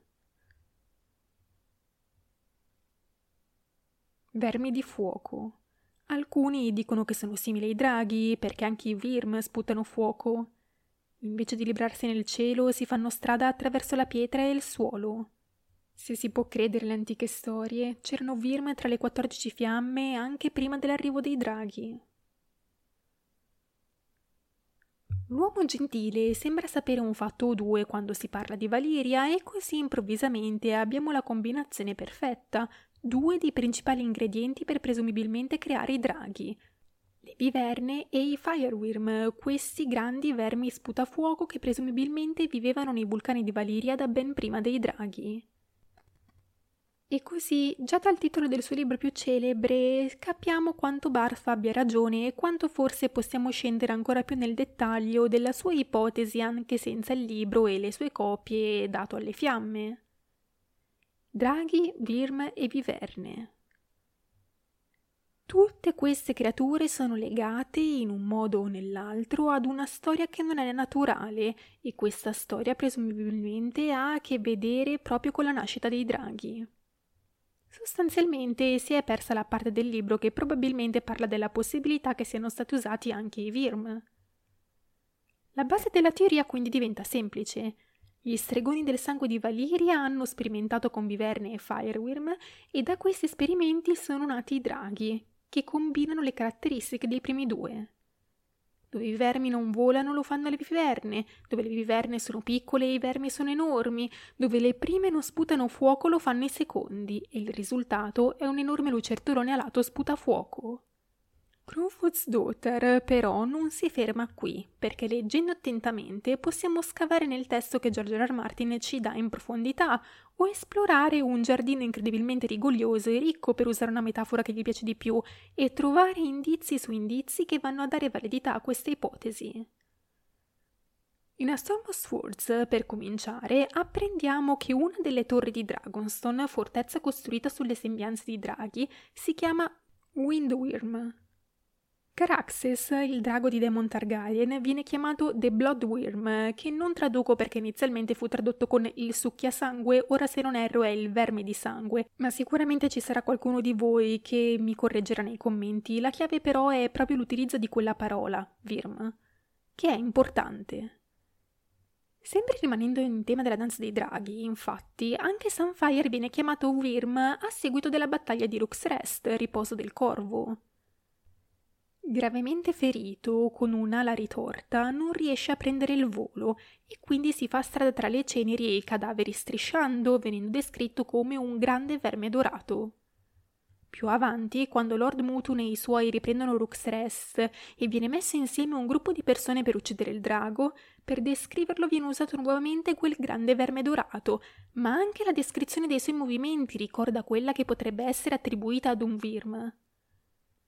Vermi di fuoco. Alcuni dicono che sono simili ai draghi, perché anche i Virm sputano fuoco. Invece di librarsi nel cielo, si fanno strada attraverso la pietra e il suolo. Se si può credere alle antiche storie, c'erano Virm tra le 14 fiamme anche prima dell'arrivo dei draghi. L'uomo gentile sembra sapere un fatto o due quando si parla di Valiria e così improvvisamente abbiamo la combinazione perfetta, due dei principali ingredienti per presumibilmente creare i draghi. Le viverne e i Firewyrm, questi grandi vermi sputafuoco che presumibilmente vivevano nei vulcani di Valiria da ben prima dei draghi. E così, già dal titolo del suo libro più celebre, capiamo quanto Barth abbia ragione e quanto forse possiamo scendere ancora più nel dettaglio della sua ipotesi anche senza il libro e le sue copie dato alle fiamme. Draghi, Virm e Viverne. Tutte queste creature sono legate in un modo o nell'altro ad una storia che non è naturale e questa storia presumibilmente ha a che vedere proprio con la nascita dei draghi. Sostanzialmente si è persa la parte del libro che probabilmente parla della possibilità che siano stati usati anche i Virm. La base della teoria quindi diventa semplice. Gli stregoni del sangue di Valiria hanno sperimentato con Viverne e Firewyrm e da questi esperimenti sono nati i draghi, che combinano le caratteristiche dei primi due. Dove i vermi non volano lo fanno le viverne, dove le viverne sono piccole e i vermi sono enormi, dove le prime non sputano fuoco lo fanno i secondi e il risultato è un enorme lucertolone alato sputafuoco. Crowfoot's Daughter però non si ferma qui, perché leggendo attentamente possiamo scavare nel testo che George R. R. Martin ci dà in profondità o esplorare un giardino incredibilmente rigoglioso e ricco per usare una metafora che gli piace di più e trovare indizi su indizi che vanno a dare validità a questa ipotesi. In A Storm of Swords, per cominciare, apprendiamo che una delle torri di Dragonstone, fortezza costruita sulle sembianze di draghi, si chiama Windwyrm. Caraxes, il drago di Daemon Targaryen, viene chiamato The Bloodworm, che non traduco perché inizialmente fu tradotto con il succhiasangue, ora se non erro è il verme di sangue, ma sicuramente ci sarà qualcuno di voi che mi correggerà nei commenti. La chiave però è proprio l'utilizzo di quella parola, Virm, che è importante. Sempre rimanendo in tema della danza dei draghi, infatti, anche Sunfire viene chiamato Virm a seguito della battaglia di Luxrest, riposo del corvo. Gravemente ferito, con un'ala ritorta, non riesce a prendere il volo e quindi si fa strada tra le ceneri e i cadaveri strisciando, venendo descritto come un grande verme dorato. Più avanti, quando Lord Mutun e i suoi riprendono Ruxrest e viene messo insieme un gruppo di persone per uccidere il drago, per descriverlo viene usato nuovamente quel grande verme dorato, ma anche la descrizione dei suoi movimenti ricorda quella che potrebbe essere attribuita ad un Virm.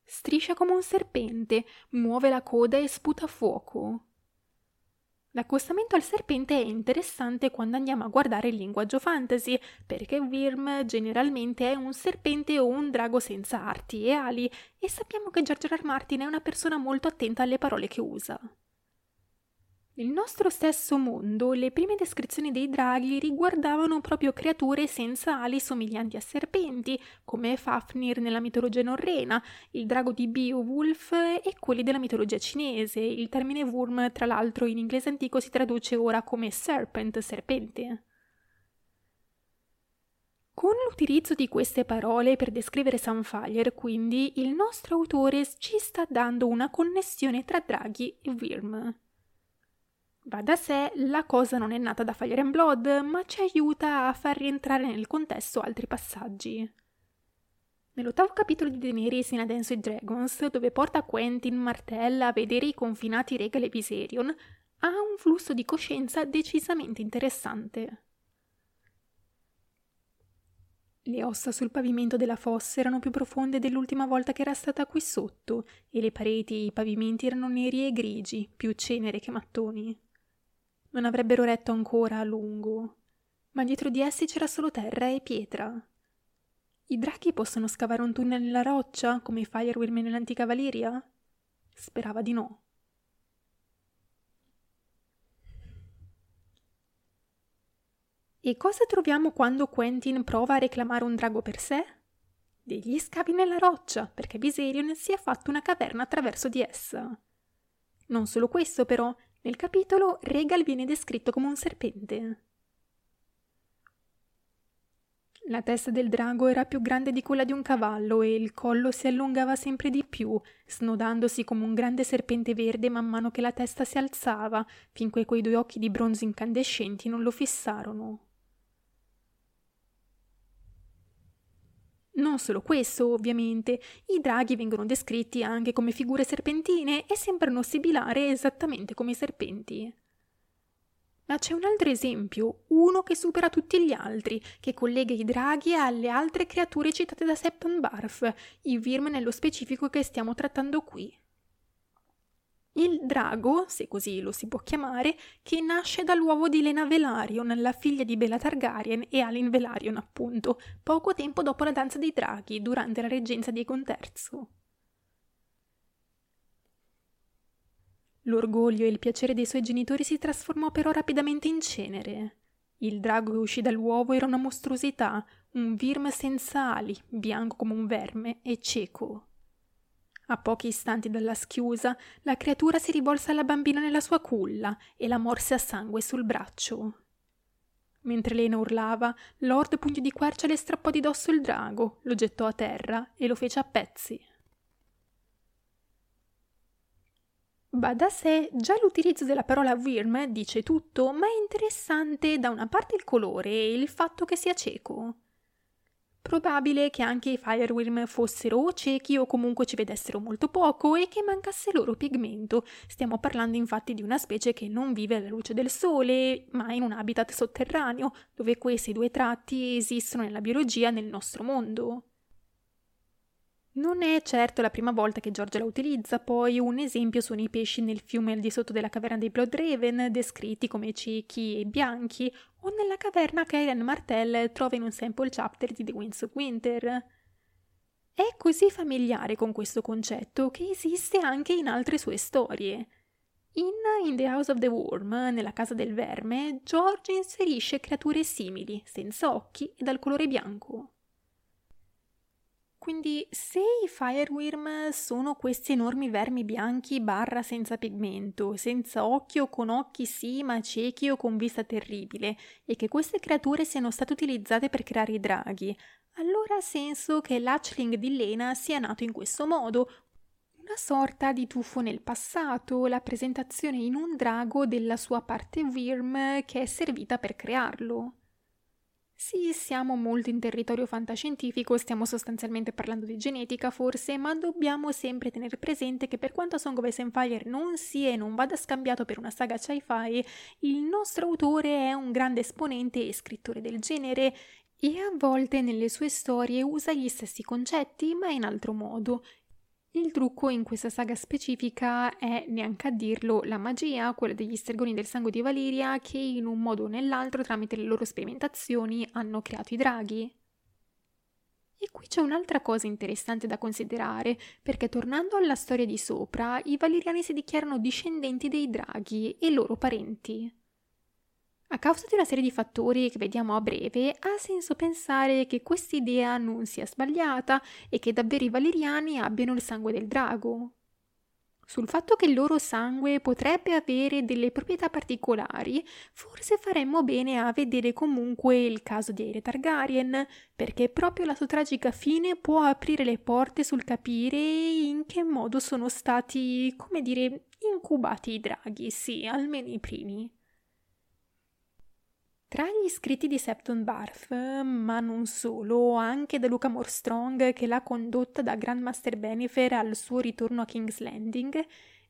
Striscia come un serpente, muove la coda e sputa fuoco. L'accostamento al serpente è interessante quando andiamo a guardare il linguaggio fantasy, perché Wyrm generalmente è un serpente o un drago senza arti e ali, e sappiamo che George R. R. Martin è una persona molto attenta alle parole che usa. Nel nostro stesso mondo, le prime descrizioni dei draghi riguardavano proprio creature senza ali somiglianti a serpenti, come Fafnir nella mitologia norrena, il drago di Beowulf e quelli della mitologia cinese. Il termine Wurm, tra l'altro, in inglese antico si traduce ora come serpent, serpente. Con l'utilizzo di queste parole per descrivere Sunfire, quindi, il nostro autore ci sta dando una connessione tra draghi e Wyrm. Va da sé, la cosa non è nata da Fire and Blood, ma ci aiuta a far rientrare nel contesto altri passaggi. Nell'ottavo capitolo di Daenerys in A Dance with Dragons, dove porta Quentin Martell a vedere i confinati Regal e Viserion, ha un flusso di coscienza decisamente interessante. Le ossa sul pavimento della fossa erano più profonde dell'ultima volta che era stata qui sotto, e le pareti e i pavimenti erano neri e grigi, più cenere che mattoni non avrebbero retto ancora a lungo, ma dietro di essi c'era solo terra e pietra. I draghi possono scavare un tunnel nella roccia, come i Firewyrm nell'antica Valiria? Sperava di no. E cosa troviamo quando Quentin prova a reclamare un drago per sé? Degli scavi nella roccia, perché Viserion si è fatto una caverna attraverso di essa. Non solo questo, però, nel capitolo Regal viene descritto come un serpente. La testa del drago era più grande di quella di un cavallo e il collo si allungava sempre di più, snodandosi come un grande serpente verde man mano che la testa si alzava, finché quei due occhi di bronzo incandescenti non lo fissarono. Non solo questo, ovviamente, i draghi vengono descritti anche come figure serpentine e sembrano sibilare esattamente come i serpenti. Ma c'è un altro esempio, uno che supera tutti gli altri, che collega i draghi alle altre creature citate da Septon Barf, i Virm nello specifico che stiamo trattando qui. Il drago, se così lo si può chiamare, che nasce dall'uovo di Lena Velaryon, la figlia di Bella Targaryen e Alin Velaryon, appunto, poco tempo dopo la danza dei draghi, durante la reggenza di Egon III. L'orgoglio e il piacere dei suoi genitori si trasformò però rapidamente in cenere. Il drago che uscì dall'uovo era una mostruosità, un virm senza ali, bianco come un verme e cieco. A pochi istanti dalla schiusa, la creatura si rivolse alla bambina nella sua culla e la morse a sangue sul braccio. Mentre Lena urlava, Lord Pugno di Quercia le strappò di dosso il drago, lo gettò a terra e lo fece a pezzi. Va da sé, già l'utilizzo della parola Wyrm dice tutto, ma è interessante da una parte il colore e il fatto che sia cieco. Probabile che anche i Firewyrm fossero o ciechi o comunque ci vedessero molto poco e che mancasse loro pigmento. Stiamo parlando infatti di una specie che non vive alla luce del sole, ma in un habitat sotterraneo, dove questi due tratti esistono nella biologia nel nostro mondo. Non è certo la prima volta che George la utilizza, poi un esempio sono i pesci nel fiume al di sotto della caverna dei Bloodraven, descritti come ciechi e bianchi, o nella caverna che Irene Martell trova in un sample chapter di The Winds of Winter. È così familiare con questo concetto che esiste anche in altre sue storie. In In the House of the Worm, nella casa del verme, George inserisce creature simili, senza occhi e dal colore bianco. Quindi se i Firewyrm sono questi enormi vermi bianchi barra senza pigmento, senza occhio con occhi sì ma ciechi o con vista terribile, e che queste creature siano state utilizzate per creare i draghi, allora ha senso che l'hatchling di Lena sia nato in questo modo, una sorta di tuffo nel passato, la presentazione in un drago della sua parte Wyrm che è servita per crearlo. Sì, siamo molto in territorio fantascientifico, stiamo sostanzialmente parlando di genetica forse, ma dobbiamo sempre tenere presente che per quanto Song of Ice and Fire non sia e non vada scambiato per una saga sci-fi, il nostro autore è un grande esponente e scrittore del genere e a volte nelle sue storie usa gli stessi concetti, ma in altro modo, il trucco in questa saga specifica è, neanche a dirlo, la magia, quella degli stregoni del sangue di Valiria, che in un modo o nell'altro, tramite le loro sperimentazioni, hanno creato i draghi. E qui c'è un'altra cosa interessante da considerare, perché tornando alla storia di sopra, i valiriani si dichiarano discendenti dei draghi e loro parenti. A causa di una serie di fattori che vediamo a breve, ha senso pensare che quest'idea non sia sbagliata e che davvero i valeriani abbiano il sangue del drago. Sul fatto che il loro sangue potrebbe avere delle proprietà particolari, forse faremmo bene a vedere comunque il caso di Aire Targaryen, perché proprio la sua tragica fine può aprire le porte sul capire in che modo sono stati, come dire, incubati i draghi, sì, almeno i primi. Tra gli scritti di Septon Barth, ma non solo, anche da Luca Morstrong che l'ha condotta da Grandmaster Benefer al suo ritorno a King's Landing,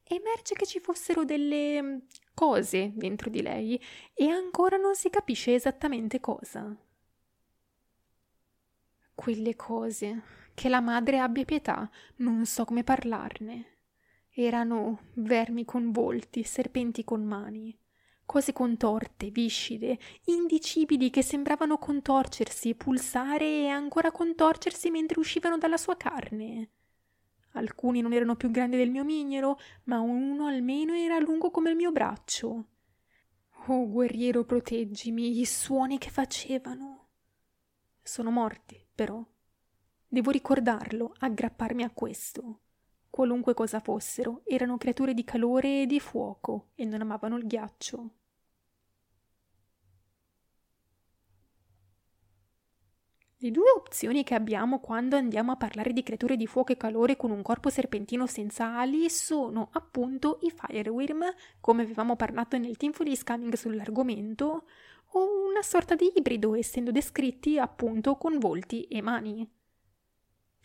emerge che ci fossero delle mm, cose dentro di lei e ancora non si capisce esattamente cosa. Quelle cose, che la madre abbia pietà, non so come parlarne. Erano vermi con volti, serpenti con mani cose contorte, viscide, indicibili che sembravano contorcersi, pulsare e ancora contorcersi mentre uscivano dalla sua carne. Alcuni non erano più grandi del mio mignolo, ma uno almeno era lungo come il mio braccio. Oh guerriero, proteggimi, i suoni che facevano. Sono morti, però. Devo ricordarlo, aggrapparmi a questo. Qualunque cosa fossero, erano creature di calore e di fuoco e non amavano il ghiaccio. Le due opzioni che abbiamo quando andiamo a parlare di creature di fuoco e calore con un corpo serpentino senza ali sono appunto i Firewyrm, come avevamo parlato nel Team Fully Scamming sull'argomento, o una sorta di ibrido, essendo descritti appunto con volti e mani.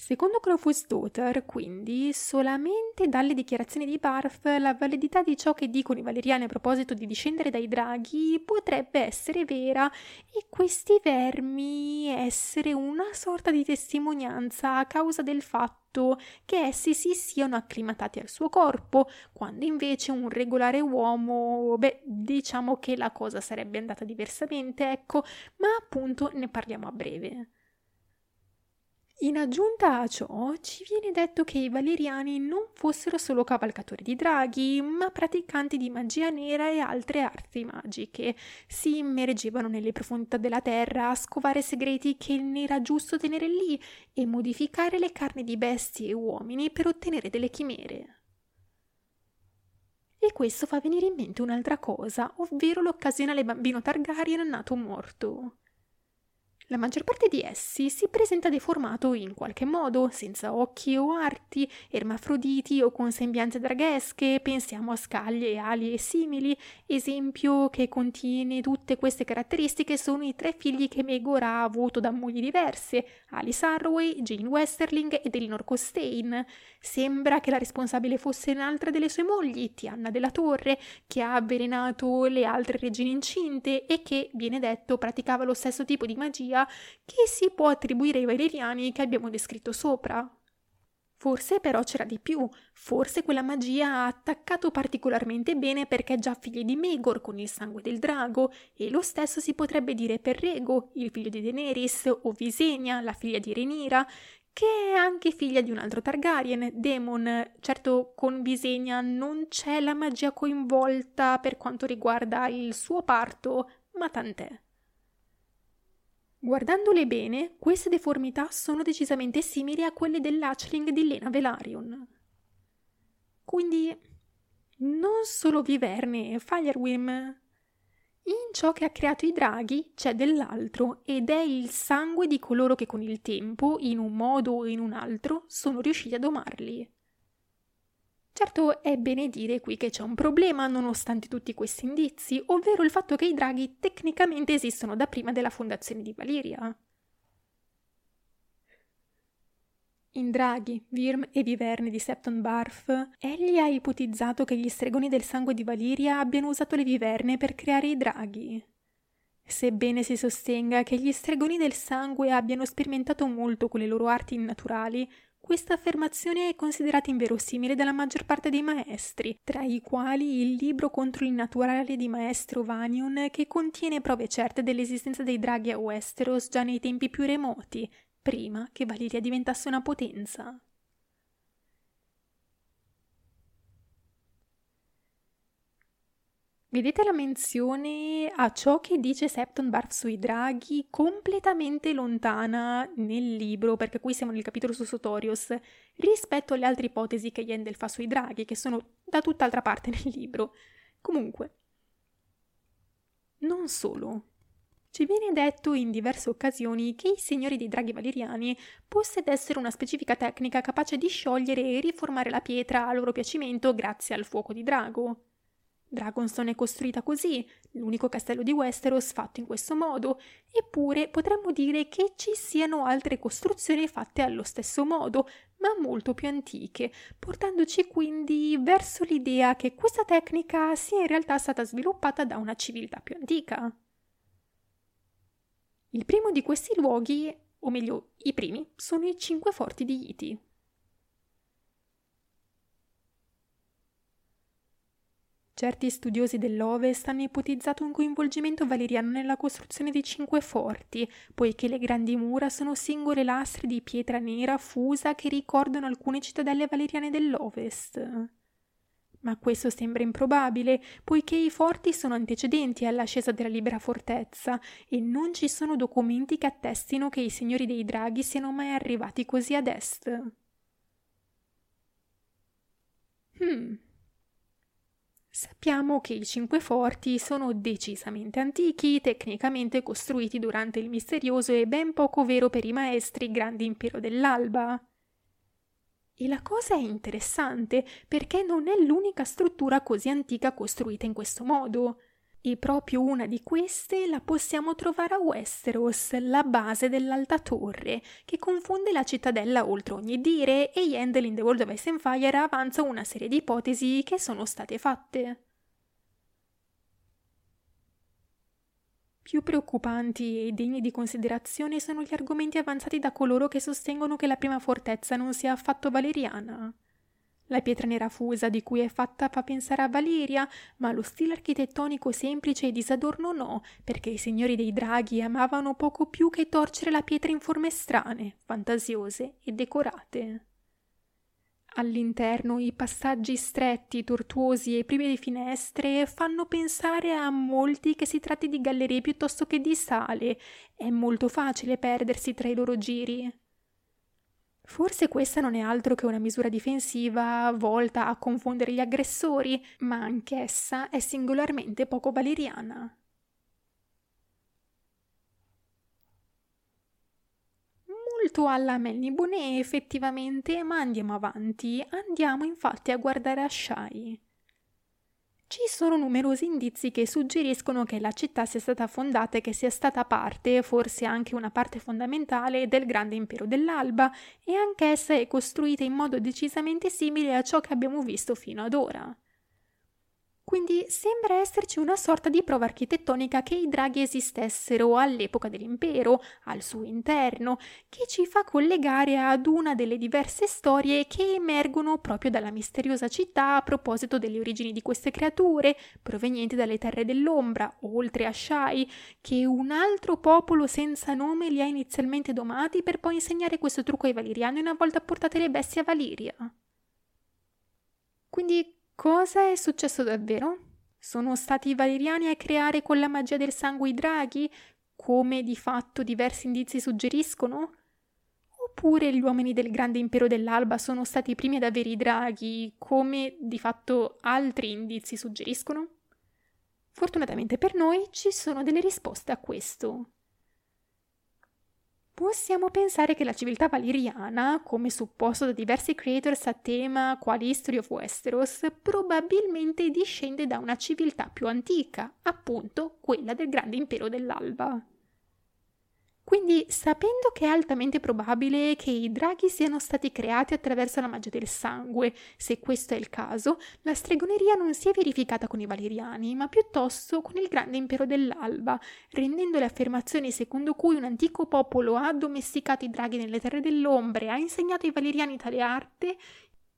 Secondo Crowfoot's Daughter, quindi, solamente dalle dichiarazioni di Barth la validità di ciò che dicono i valeriani a proposito di discendere dai draghi potrebbe essere vera e questi vermi essere una sorta di testimonianza a causa del fatto che essi si siano acclimatati al suo corpo, quando invece un regolare uomo, beh, diciamo che la cosa sarebbe andata diversamente, ecco, ma appunto ne parliamo a breve. In aggiunta a ciò, ci viene detto che i valeriani non fossero solo cavalcatori di draghi, ma praticanti di magia nera e altre arti magiche. Si immergevano nelle profondità della terra a scovare segreti che ne era giusto tenere lì e modificare le carni di bestie e uomini per ottenere delle chimere. E questo fa venire in mente un'altra cosa, ovvero l'occasionale bambino Targaryen nato morto. La maggior parte di essi si presenta deformato in qualche modo, senza occhi o arti, ermafroditi o con sembianze draghesche, pensiamo a scaglie, ali e simili. Esempio che contiene tutte queste caratteristiche sono i tre figli che Megor ha avuto da mogli diverse, Alice Harroway, Jane Westerling ed Elinor Costain. Sembra che la responsabile fosse un'altra delle sue mogli, Tianna della Torre, che ha avvelenato le altre regine incinte e che, viene detto, praticava lo stesso tipo di magia che si può attribuire ai valeriani che abbiamo descritto sopra. Forse però c'era di più, forse quella magia ha attaccato particolarmente bene perché è già figlia di Megor con il sangue del drago, e lo stesso si potrebbe dire per Rego, il figlio di Daenerys, o Visenya, la figlia di Renira, che è anche figlia di un altro Targaryen, Daemon. Certo, con Visenya non c'è la magia coinvolta per quanto riguarda il suo parto, ma tant'è. Guardandole bene, queste deformità sono decisamente simili a quelle dell'Hatchling di Lena Velaryon. Quindi, non solo Viverne e Firewim. In ciò che ha creato i draghi c'è dell'altro ed è il sangue di coloro che con il tempo, in un modo o in un altro, sono riusciti a domarli. Certo è bene dire qui che c'è un problema nonostante tutti questi indizi, ovvero il fatto che i draghi tecnicamente esistono da prima della fondazione di Valiria. In Draghi, Virm e Viverne di Septon Barf, egli ha ipotizzato che gli stregoni del sangue di Valiria abbiano usato le viverne per creare i draghi. Sebbene si sostenga che gli stregoni del sangue abbiano sperimentato molto con le loro arti innaturali, questa affermazione è considerata inverosimile dalla maggior parte dei maestri, tra i quali il libro contro il naturale di maestro Vanion, che contiene prove certe dell'esistenza dei draghi a Westeros già nei tempi più remoti, prima che Valiria diventasse una potenza. Vedete la menzione a ciò che dice Septon Barth sui draghi completamente lontana nel libro, perché qui siamo nel capitolo su Sotorios, rispetto alle altre ipotesi che Yendel fa sui draghi, che sono da tutt'altra parte nel libro. Comunque, non solo, ci viene detto in diverse occasioni che i signori dei draghi valeriani possedessero una specifica tecnica capace di sciogliere e riformare la pietra a loro piacimento grazie al fuoco di drago. Dragonstone è costruita così, l'unico castello di Westeros fatto in questo modo, eppure potremmo dire che ci siano altre costruzioni fatte allo stesso modo, ma molto più antiche, portandoci quindi verso l'idea che questa tecnica sia in realtà stata sviluppata da una civiltà più antica. Il primo di questi luoghi, o meglio i primi, sono i cinque forti di Iti. Certi studiosi dell'Ovest hanno ipotizzato un coinvolgimento valeriano nella costruzione dei cinque forti, poiché le grandi mura sono singole lastre di pietra nera fusa che ricordano alcune cittadelle valeriane dell'Ovest ma questo sembra improbabile, poiché i forti sono antecedenti all'ascesa della libera fortezza e non ci sono documenti che attestino che i signori dei draghi siano mai arrivati così ad est. Hmm. Sappiamo che i cinque forti sono decisamente antichi, tecnicamente costruiti durante il misterioso e ben poco vero per i maestri grande impero dell'alba. E la cosa è interessante perché non è l'unica struttura così antica costruita in questo modo. E proprio una di queste la possiamo trovare a Westeros, la base dell'Alta Torre, che confonde la cittadella oltre ogni dire e Yandel in The World of Ice and Fire avanza una serie di ipotesi che sono state fatte. Più preoccupanti e degni di considerazione sono gli argomenti avanzati da coloro che sostengono che la prima fortezza non sia affatto valeriana. La pietra nera fusa di cui è fatta fa pensare a Valeria, ma lo stile architettonico semplice e disadorno no, perché i signori dei draghi amavano poco più che torcere la pietra in forme strane, fantasiose e decorate. All'interno i passaggi stretti, tortuosi e privi di finestre fanno pensare a molti che si tratti di gallerie piuttosto che di sale. È molto facile perdersi tra i loro giri. Forse questa non è altro che una misura difensiva volta a confondere gli aggressori, ma anch'essa è singolarmente poco valeriana. molto alla Melny Bonnet effettivamente, ma andiamo avanti. Andiamo infatti a guardare Ashai. Ci sono numerosi indizi che suggeriscono che la città sia stata fondata e che sia stata parte, forse anche una parte fondamentale, del grande impero dell'Alba e anch'essa è costruita in modo decisamente simile a ciò che abbiamo visto fino ad ora. Quindi sembra esserci una sorta di prova architettonica che i draghi esistessero all'epoca dell'impero, al suo interno, che ci fa collegare ad una delle diverse storie che emergono proprio dalla misteriosa città a proposito delle origini di queste creature, provenienti dalle terre dell'ombra, oltre a Shai, che un altro popolo senza nome li ha inizialmente domati per poi insegnare questo trucco ai valiriani una volta portate le bestie a Valiria. Quindi Cosa è successo davvero? Sono stati i valeriani a creare con la magia del sangue i draghi, come di fatto diversi indizi suggeriscono? Oppure gli uomini del grande impero dell'alba sono stati i primi ad avere i draghi, come di fatto altri indizi suggeriscono? Fortunatamente per noi ci sono delle risposte a questo. Possiamo pensare che la civiltà valeriana, come supposto da diversi creators a tema quali History of Westeros, probabilmente discende da una civiltà più antica, appunto quella del grande impero dell'Alba. Quindi, sapendo che è altamente probabile che i draghi siano stati creati attraverso la magia del sangue, se questo è il caso, la stregoneria non si è verificata con i valeriani, ma piuttosto con il grande impero dell'alba, rendendo le affermazioni secondo cui un antico popolo ha addomesticato i draghi nelle terre dell'ombre e ha insegnato ai valeriani tale arte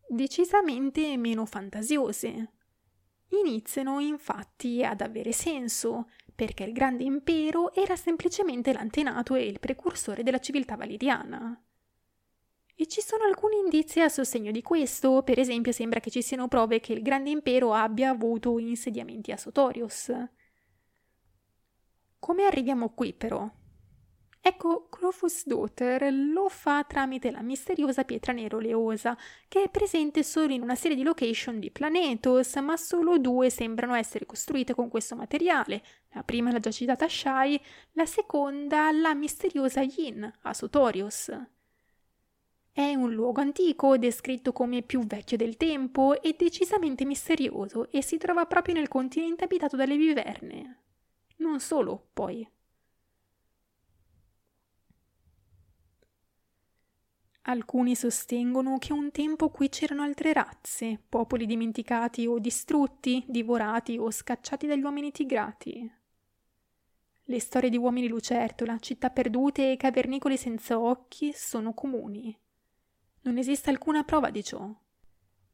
decisamente meno fantasiose. Iniziano infatti ad avere senso, perché il grande impero era semplicemente l'antenato e il precursore della civiltà valeriana. E ci sono alcuni indizi a sostegno di questo, per esempio sembra che ci siano prove che il grande impero abbia avuto insediamenti a Sotorius. Come arriviamo qui però? Ecco, Crofus Daughter lo fa tramite la misteriosa pietra nero leosa, che è presente solo in una serie di location di Planetos, ma solo due sembrano essere costruite con questo materiale. La prima la già citata Shai, la seconda la misteriosa Yin, a Sotorius. È un luogo antico, descritto come più vecchio del tempo e decisamente misterioso, e si trova proprio nel continente abitato dalle viverne. Non solo, poi. Alcuni sostengono che un tempo qui c'erano altre razze, popoli dimenticati o distrutti, divorati o scacciati dagli uomini tigrati. Le storie di uomini lucertola, città perdute e cavernicoli senza occhi sono comuni. Non esiste alcuna prova di ciò.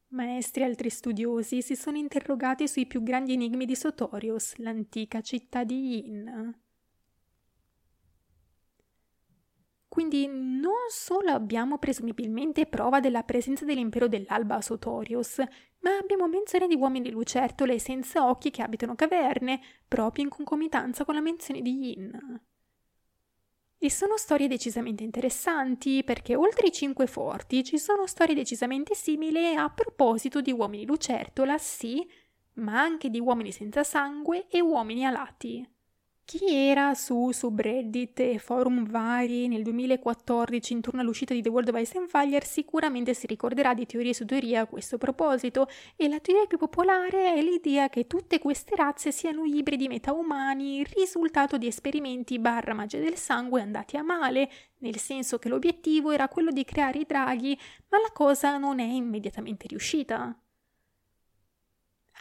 Maestri e altri studiosi si sono interrogati sui più grandi enigmi di Sotorios, l'antica città di Yin. Quindi non solo abbiamo presumibilmente prova della presenza dell'impero dell'alba a Sotorius, ma abbiamo menzione di uomini lucertole senza occhi che abitano caverne, proprio in concomitanza con la menzione di Yin. E sono storie decisamente interessanti perché oltre i cinque forti ci sono storie decisamente simili a proposito di uomini lucertola, sì, ma anche di uomini senza sangue e uomini alati. Chi era su subreddit e forum vari nel 2014 intorno all'uscita di The World of Ice and Fire sicuramente si ricorderà di teorie su teorie a questo proposito e la teoria più popolare è l'idea che tutte queste razze siano ibridi metaumani, risultato di esperimenti barra magia del sangue andati a male, nel senso che l'obiettivo era quello di creare i draghi, ma la cosa non è immediatamente riuscita.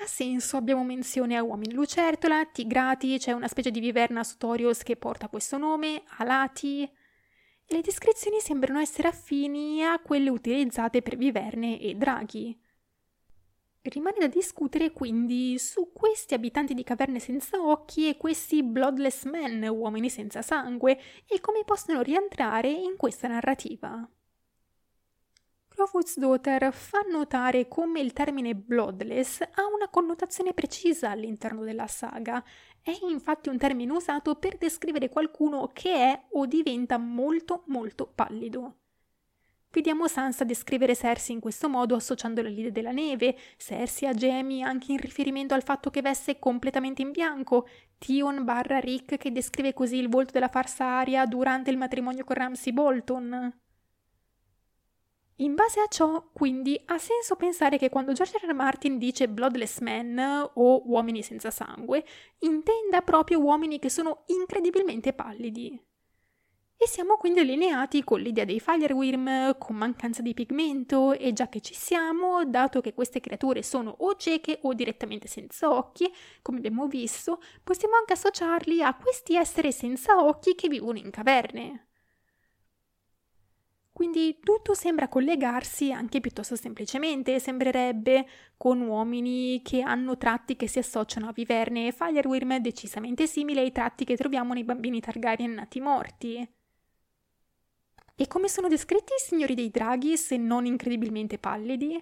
Ha senso, abbiamo menzione a uomini lucertola, tigrati, c'è una specie di viverna Sotorios che porta questo nome, alati. E le descrizioni sembrano essere affini a quelle utilizzate per viverne e draghi. Rimane da discutere quindi su questi abitanti di caverne senza occhi e questi bloodless men, uomini senza sangue, e come possono rientrare in questa narrativa. Crowfoot's Daughter fa notare come il termine bloodless ha una connotazione precisa all'interno della saga. È infatti un termine usato per descrivere qualcuno che è o diventa molto molto pallido. Vediamo Sansa descrivere Cersei in questo modo associandola all'idea della neve, Cersei a Jamie anche in riferimento al fatto che veste completamente in bianco, Tion barra Rick che descrive così il volto della farsa Aria durante il matrimonio con Ramsay Bolton. In base a ciò, quindi, ha senso pensare che quando George R. R. Martin dice bloodless men o uomini senza sangue, intenda proprio uomini che sono incredibilmente pallidi. E siamo quindi allineati con l'idea dei Fireworm, con mancanza di pigmento, e già che ci siamo, dato che queste creature sono o cieche o direttamente senza occhi, come abbiamo visto, possiamo anche associarli a questi esseri senza occhi che vivono in caverne. Quindi tutto sembra collegarsi anche piuttosto semplicemente, sembrerebbe, con uomini che hanno tratti che si associano a viverne e Fireworm decisamente simili ai tratti che troviamo nei bambini Targaryen nati morti. E come sono descritti i signori dei draghi se non incredibilmente pallidi?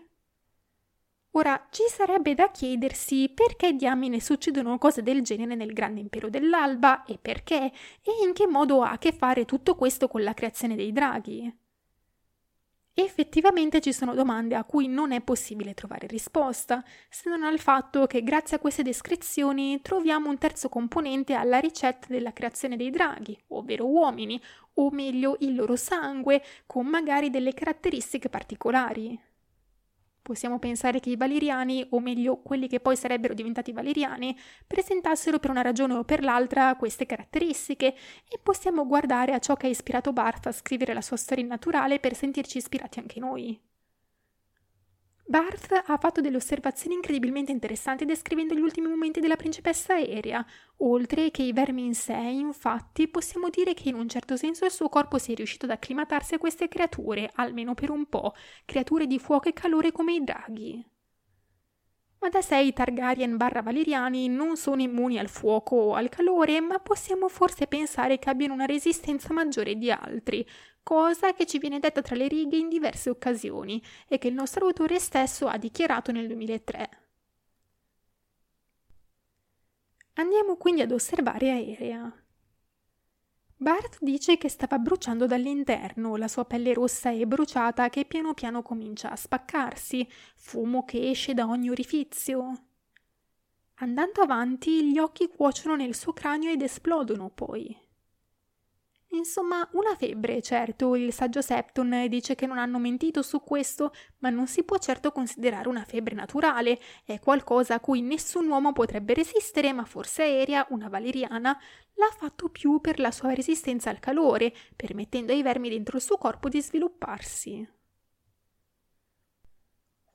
Ora, ci sarebbe da chiedersi perché diamine succedono cose del genere nel grande impero dell'alba e perché, e in che modo ha a che fare tutto questo con la creazione dei draghi. Effettivamente ci sono domande a cui non è possibile trovare risposta, se non al fatto che grazie a queste descrizioni troviamo un terzo componente alla ricetta della creazione dei draghi, ovvero uomini, o meglio il loro sangue, con magari delle caratteristiche particolari. Possiamo pensare che i valeriani, o meglio quelli che poi sarebbero diventati valeriani, presentassero per una ragione o per l'altra queste caratteristiche e possiamo guardare a ciò che ha ispirato Barth a scrivere la sua storia naturale per sentirci ispirati anche noi. Barth ha fatto delle osservazioni incredibilmente interessanti descrivendo gli ultimi momenti della principessa aerea. Oltre che i vermi in sé, infatti, possiamo dire che in un certo senso il suo corpo si è riuscito ad acclimatarsi a queste creature, almeno per un po', creature di fuoco e calore come i draghi. Ma da sé i Targaryen barra Valeriani non sono immuni al fuoco o al calore, ma possiamo forse pensare che abbiano una resistenza maggiore di altri, cosa che ci viene detta tra le righe in diverse occasioni e che il nostro autore stesso ha dichiarato nel 2003. Andiamo quindi ad osservare Aerea. Bart dice che stava bruciando dall'interno, la sua pelle rossa e bruciata che piano piano comincia a spaccarsi, fumo che esce da ogni orifizio. Andando avanti, gli occhi cuociono nel suo cranio ed esplodono poi. Insomma, una febbre, certo, il saggio Septon dice che non hanno mentito su questo, ma non si può certo considerare una febbre naturale, è qualcosa a cui nessun uomo potrebbe resistere, ma forse Aerea, una valeriana, l'ha fatto più per la sua resistenza al calore, permettendo ai vermi dentro il suo corpo di svilupparsi.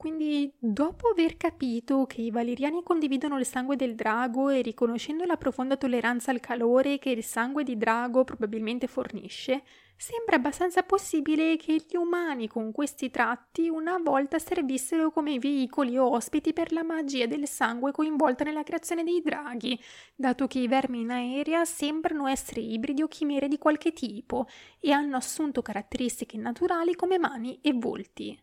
Quindi, dopo aver capito che i valeriani condividono il sangue del drago e riconoscendo la profonda tolleranza al calore che il sangue di drago probabilmente fornisce, sembra abbastanza possibile che gli umani con questi tratti una volta servissero come veicoli o ospiti per la magia del sangue coinvolta nella creazione dei draghi, dato che i vermi in aerea sembrano essere ibridi o chimere di qualche tipo e hanno assunto caratteristiche naturali come mani e volti.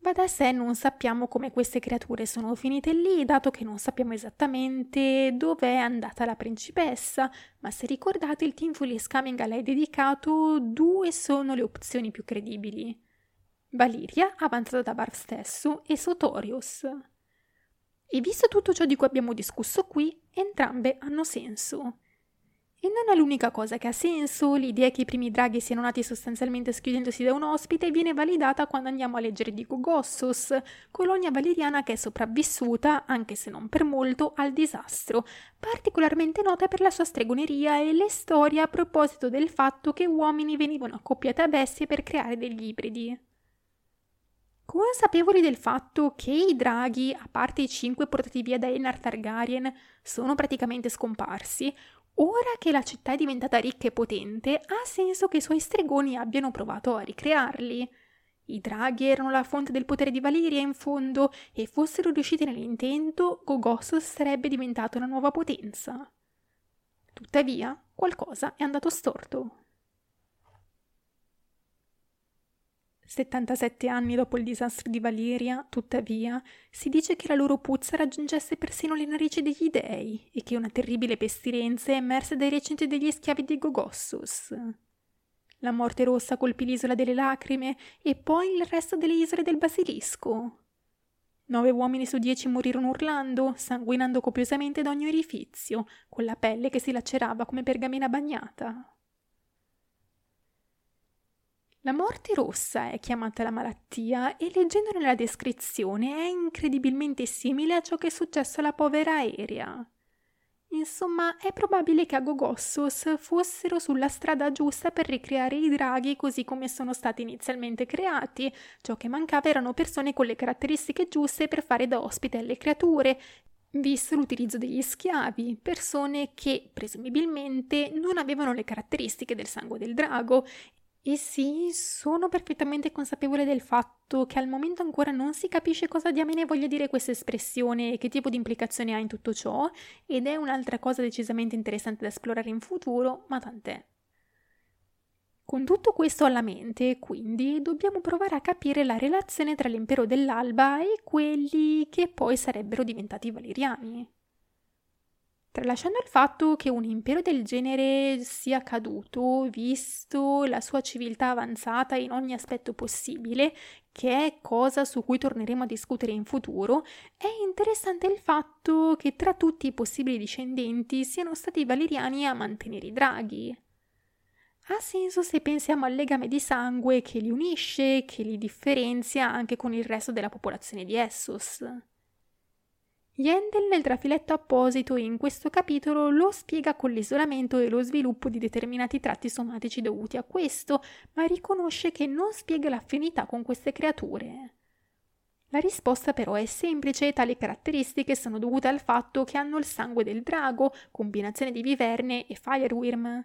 Va da sé non sappiamo come queste creature sono finite lì, dato che non sappiamo esattamente dove è andata la principessa, ma se ricordate il Team Foolish Coming a lei dedicato, due sono le opzioni più credibili. Valiria, avanzata da Barf stesso, e Sotorius. E visto tutto ciò di cui abbiamo discusso qui, entrambe hanno senso. E non è l'unica cosa che ha senso, l'idea che i primi draghi siano nati sostanzialmente schiudendosi da un ospite viene validata quando andiamo a leggere di Gogossos, colonia valeriana che è sopravvissuta, anche se non per molto, al disastro, particolarmente nota per la sua stregoneria e le storie a proposito del fatto che uomini venivano accoppiati a bestie per creare degli ibridi. Consapevoli del fatto che i draghi, a parte i cinque portati via da Enar Targaryen, sono praticamente scomparsi, Ora che la città è diventata ricca e potente, ha senso che i suoi stregoni abbiano provato a ricrearli. I draghi erano la fonte del potere di Valiria in fondo e fossero riusciti nell'intento, Gogossos sarebbe diventata una nuova potenza. Tuttavia, qualcosa è andato storto. 77 anni dopo il disastro di Valiria, tuttavia, si dice che la loro puzza raggiungesse persino le narici degli dei e che una terribile pestilenza emerse dai recinti degli schiavi di Gogossus. La morte rossa colpì l'isola delle lacrime e poi il resto delle isole del basilisco. Nove uomini su dieci morirono urlando, sanguinando copiosamente da ogni orifizio, con la pelle che si lacerava come pergamena bagnata. La morte rossa è chiamata la malattia e leggendone la descrizione è incredibilmente simile a ciò che è successo alla povera aerea. Insomma, è probabile che a Gogossos fossero sulla strada giusta per ricreare i draghi così come sono stati inizialmente creati. Ciò che mancava erano persone con le caratteristiche giuste per fare da ospite alle creature, visto l'utilizzo degli schiavi, persone che presumibilmente non avevano le caratteristiche del sangue del drago e sì, sono perfettamente consapevole del fatto che al momento ancora non si capisce cosa diamine voglia dire questa espressione e che tipo di implicazione ha in tutto ciò, ed è un'altra cosa decisamente interessante da esplorare in futuro, ma tant'è. Con tutto questo alla mente, quindi, dobbiamo provare a capire la relazione tra l'impero dell'alba e quelli che poi sarebbero diventati valeriani. Tralasciando il fatto che un impero del genere sia caduto, visto la sua civiltà avanzata in ogni aspetto possibile, che è cosa su cui torneremo a discutere in futuro, è interessante il fatto che tra tutti i possibili discendenti siano stati i valeriani a mantenere i draghi. Ha senso se pensiamo al legame di sangue che li unisce, che li differenzia anche con il resto della popolazione di Essos. Yendel nel trafiletto apposito in questo capitolo lo spiega con l'isolamento e lo sviluppo di determinati tratti somatici dovuti a questo, ma riconosce che non spiega l'affinità con queste creature. La risposta però è semplice, tali caratteristiche sono dovute al fatto che hanno il sangue del drago, combinazione di viverne e fireworm.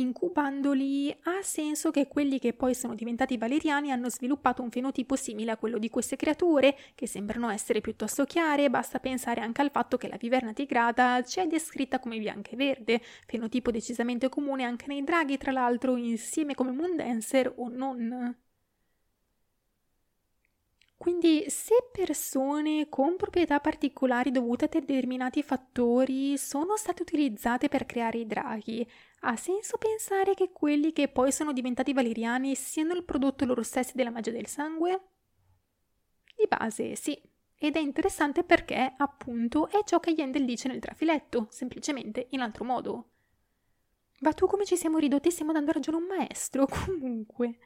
Incubandoli ha senso che quelli che poi sono diventati valeriani hanno sviluppato un fenotipo simile a quello di queste creature, che sembrano essere piuttosto chiare, basta pensare anche al fatto che la viverna tigrata ci è descritta come bianca e verde, fenotipo decisamente comune anche nei draghi, tra l'altro, insieme come Mundancer o non. Quindi se persone con proprietà particolari dovute a determinati fattori sono state utilizzate per creare i draghi, ha senso pensare che quelli che poi sono diventati valeriani siano il prodotto loro stessi della magia del sangue? Di base sì, ed è interessante perché, appunto, è ciò che Yendel dice nel trafiletto, semplicemente in altro modo. Ma tu come ci siamo ridotti stiamo dando ragione a un maestro, comunque.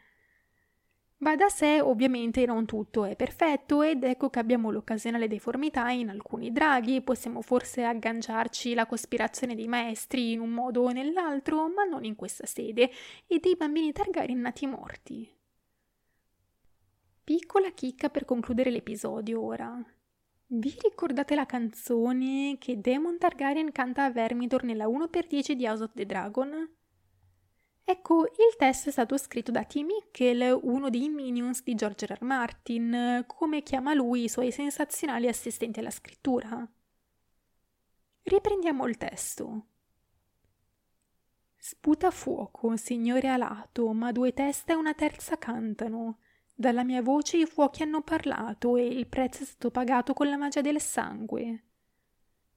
Va da sé, ovviamente non tutto è perfetto ed ecco che abbiamo l'occasionale deformità in alcuni draghi, possiamo forse agganciarci la cospirazione dei maestri in un modo o nell'altro, ma non in questa sede, e dei bambini Targaryen nati morti. Piccola chicca per concludere l'episodio ora. Vi ricordate la canzone che Demon Targaryen canta a Vermidor nella 1x10 di House of the Dragon? Ecco, il testo è stato scritto da Tim Mickel, uno dei minions di George R. R. Martin, come chiama lui i suoi sensazionali assistenti alla scrittura. Riprendiamo il testo. Sputa fuoco, signore alato, ma due teste e una terza cantano. Dalla mia voce i fuochi hanno parlato e il prezzo è stato pagato con la magia del sangue.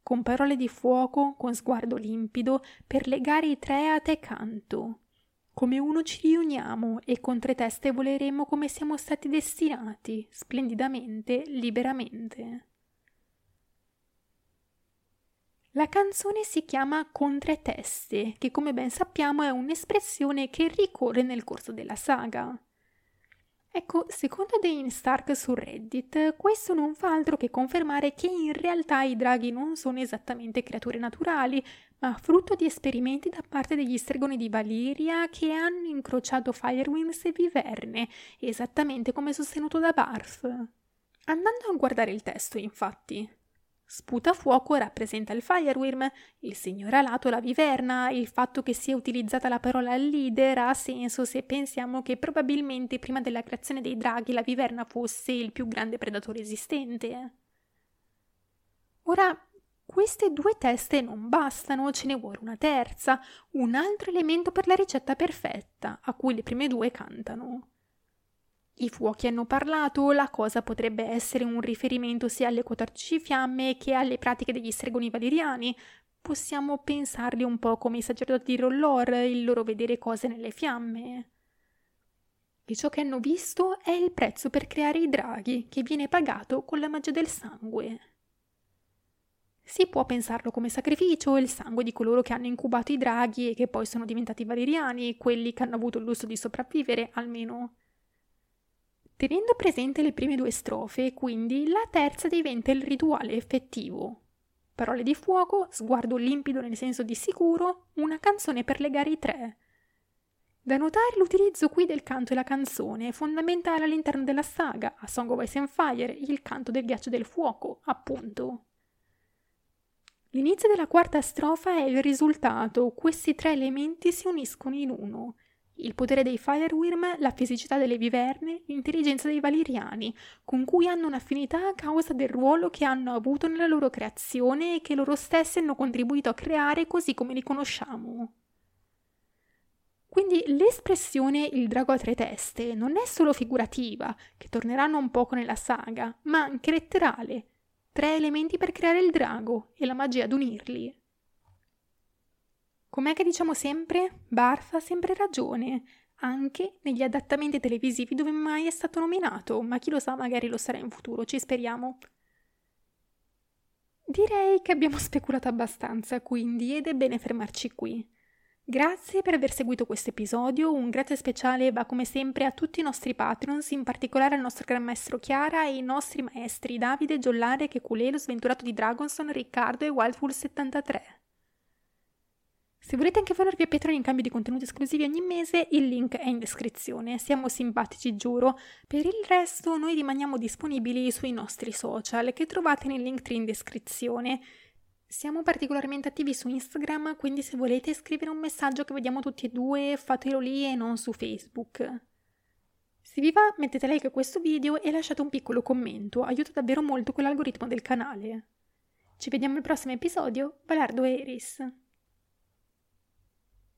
Con parole di fuoco, con sguardo limpido, per legare i tre a te canto. Come uno ci riuniamo e con tre teste voleremo come siamo stati destinati, splendidamente, liberamente. La canzone si chiama Con tre teste, che come ben sappiamo è un'espressione che ricorre nel corso della saga. Ecco, secondo Dane Stark su Reddit, questo non fa altro che confermare che in realtà i draghi non sono esattamente creature naturali, ma frutto di esperimenti da parte degli stregoni di Valiria che hanno incrociato Firewinds e Viverne, esattamente come sostenuto da Barth. Andando a guardare il testo, infatti, Sputafuoco rappresenta il Fireworm, il signor alato la viverna, il fatto che sia utilizzata la parola leader ha senso se pensiamo che probabilmente prima della creazione dei draghi la viverna fosse il più grande predatore esistente. Ora, queste due teste non bastano, ce ne vuole una terza, un altro elemento per la ricetta perfetta, a cui le prime due cantano. I fuochi hanno parlato, la cosa potrebbe essere un riferimento sia alle 14 fiamme che alle pratiche degli stregoni valeriani. Possiamo pensarli un po' come i sacerdoti di Rollor, il loro vedere cose nelle fiamme. E ciò che hanno visto è il prezzo per creare i draghi, che viene pagato con la magia del sangue. Si può pensarlo come sacrificio, il sangue di coloro che hanno incubato i draghi e che poi sono diventati valeriani, quelli che hanno avuto il lusso di sopravvivere, almeno. Tenendo presente le prime due strofe, quindi, la terza diventa il rituale effettivo. Parole di fuoco, sguardo limpido nel senso di sicuro, una canzone per legare i tre. Da notare l'utilizzo qui del canto e la canzone, fondamentale all'interno della saga, a Song of Ice and Fire, il canto del ghiaccio del fuoco, appunto. L'inizio della quarta strofa è il risultato, questi tre elementi si uniscono in uno il potere dei Fireworm, la fisicità delle viverne, l'intelligenza dei Valeriani, con cui hanno un'affinità a causa del ruolo che hanno avuto nella loro creazione e che loro stessi hanno contribuito a creare così come li conosciamo. Quindi l'espressione il drago a tre teste non è solo figurativa, che torneranno un poco nella saga, ma anche letterale, tre elementi per creare il drago e la magia ad unirli. Com'è che diciamo sempre? Barf ha sempre ragione, anche negli adattamenti televisivi dove mai è stato nominato, ma chi lo sa magari lo sarà in futuro, ci speriamo. Direi che abbiamo speculato abbastanza, quindi, ed è bene fermarci qui. Grazie per aver seguito questo episodio, un grazie speciale va come sempre a tutti i nostri patrons, in particolare al nostro gran maestro Chiara e ai nostri maestri Davide, Giоllare, Kekulelo, Sventurato di Dragonson, Riccardo e Wildful73. Se volete anche farvi a Patreon in cambio di contenuti esclusivi ogni mese, il link è in descrizione. Siamo simpatici, giuro. Per il resto, noi rimaniamo disponibili sui nostri social, che trovate nel link in descrizione. Siamo particolarmente attivi su Instagram, quindi se volete scrivere un messaggio che vediamo tutti e due, fatelo lì e non su Facebook. Se vi va, mettete like a questo video e lasciate un piccolo commento, aiuta davvero molto con l'algoritmo del canale. Ci vediamo al prossimo episodio, Balardo e Iris.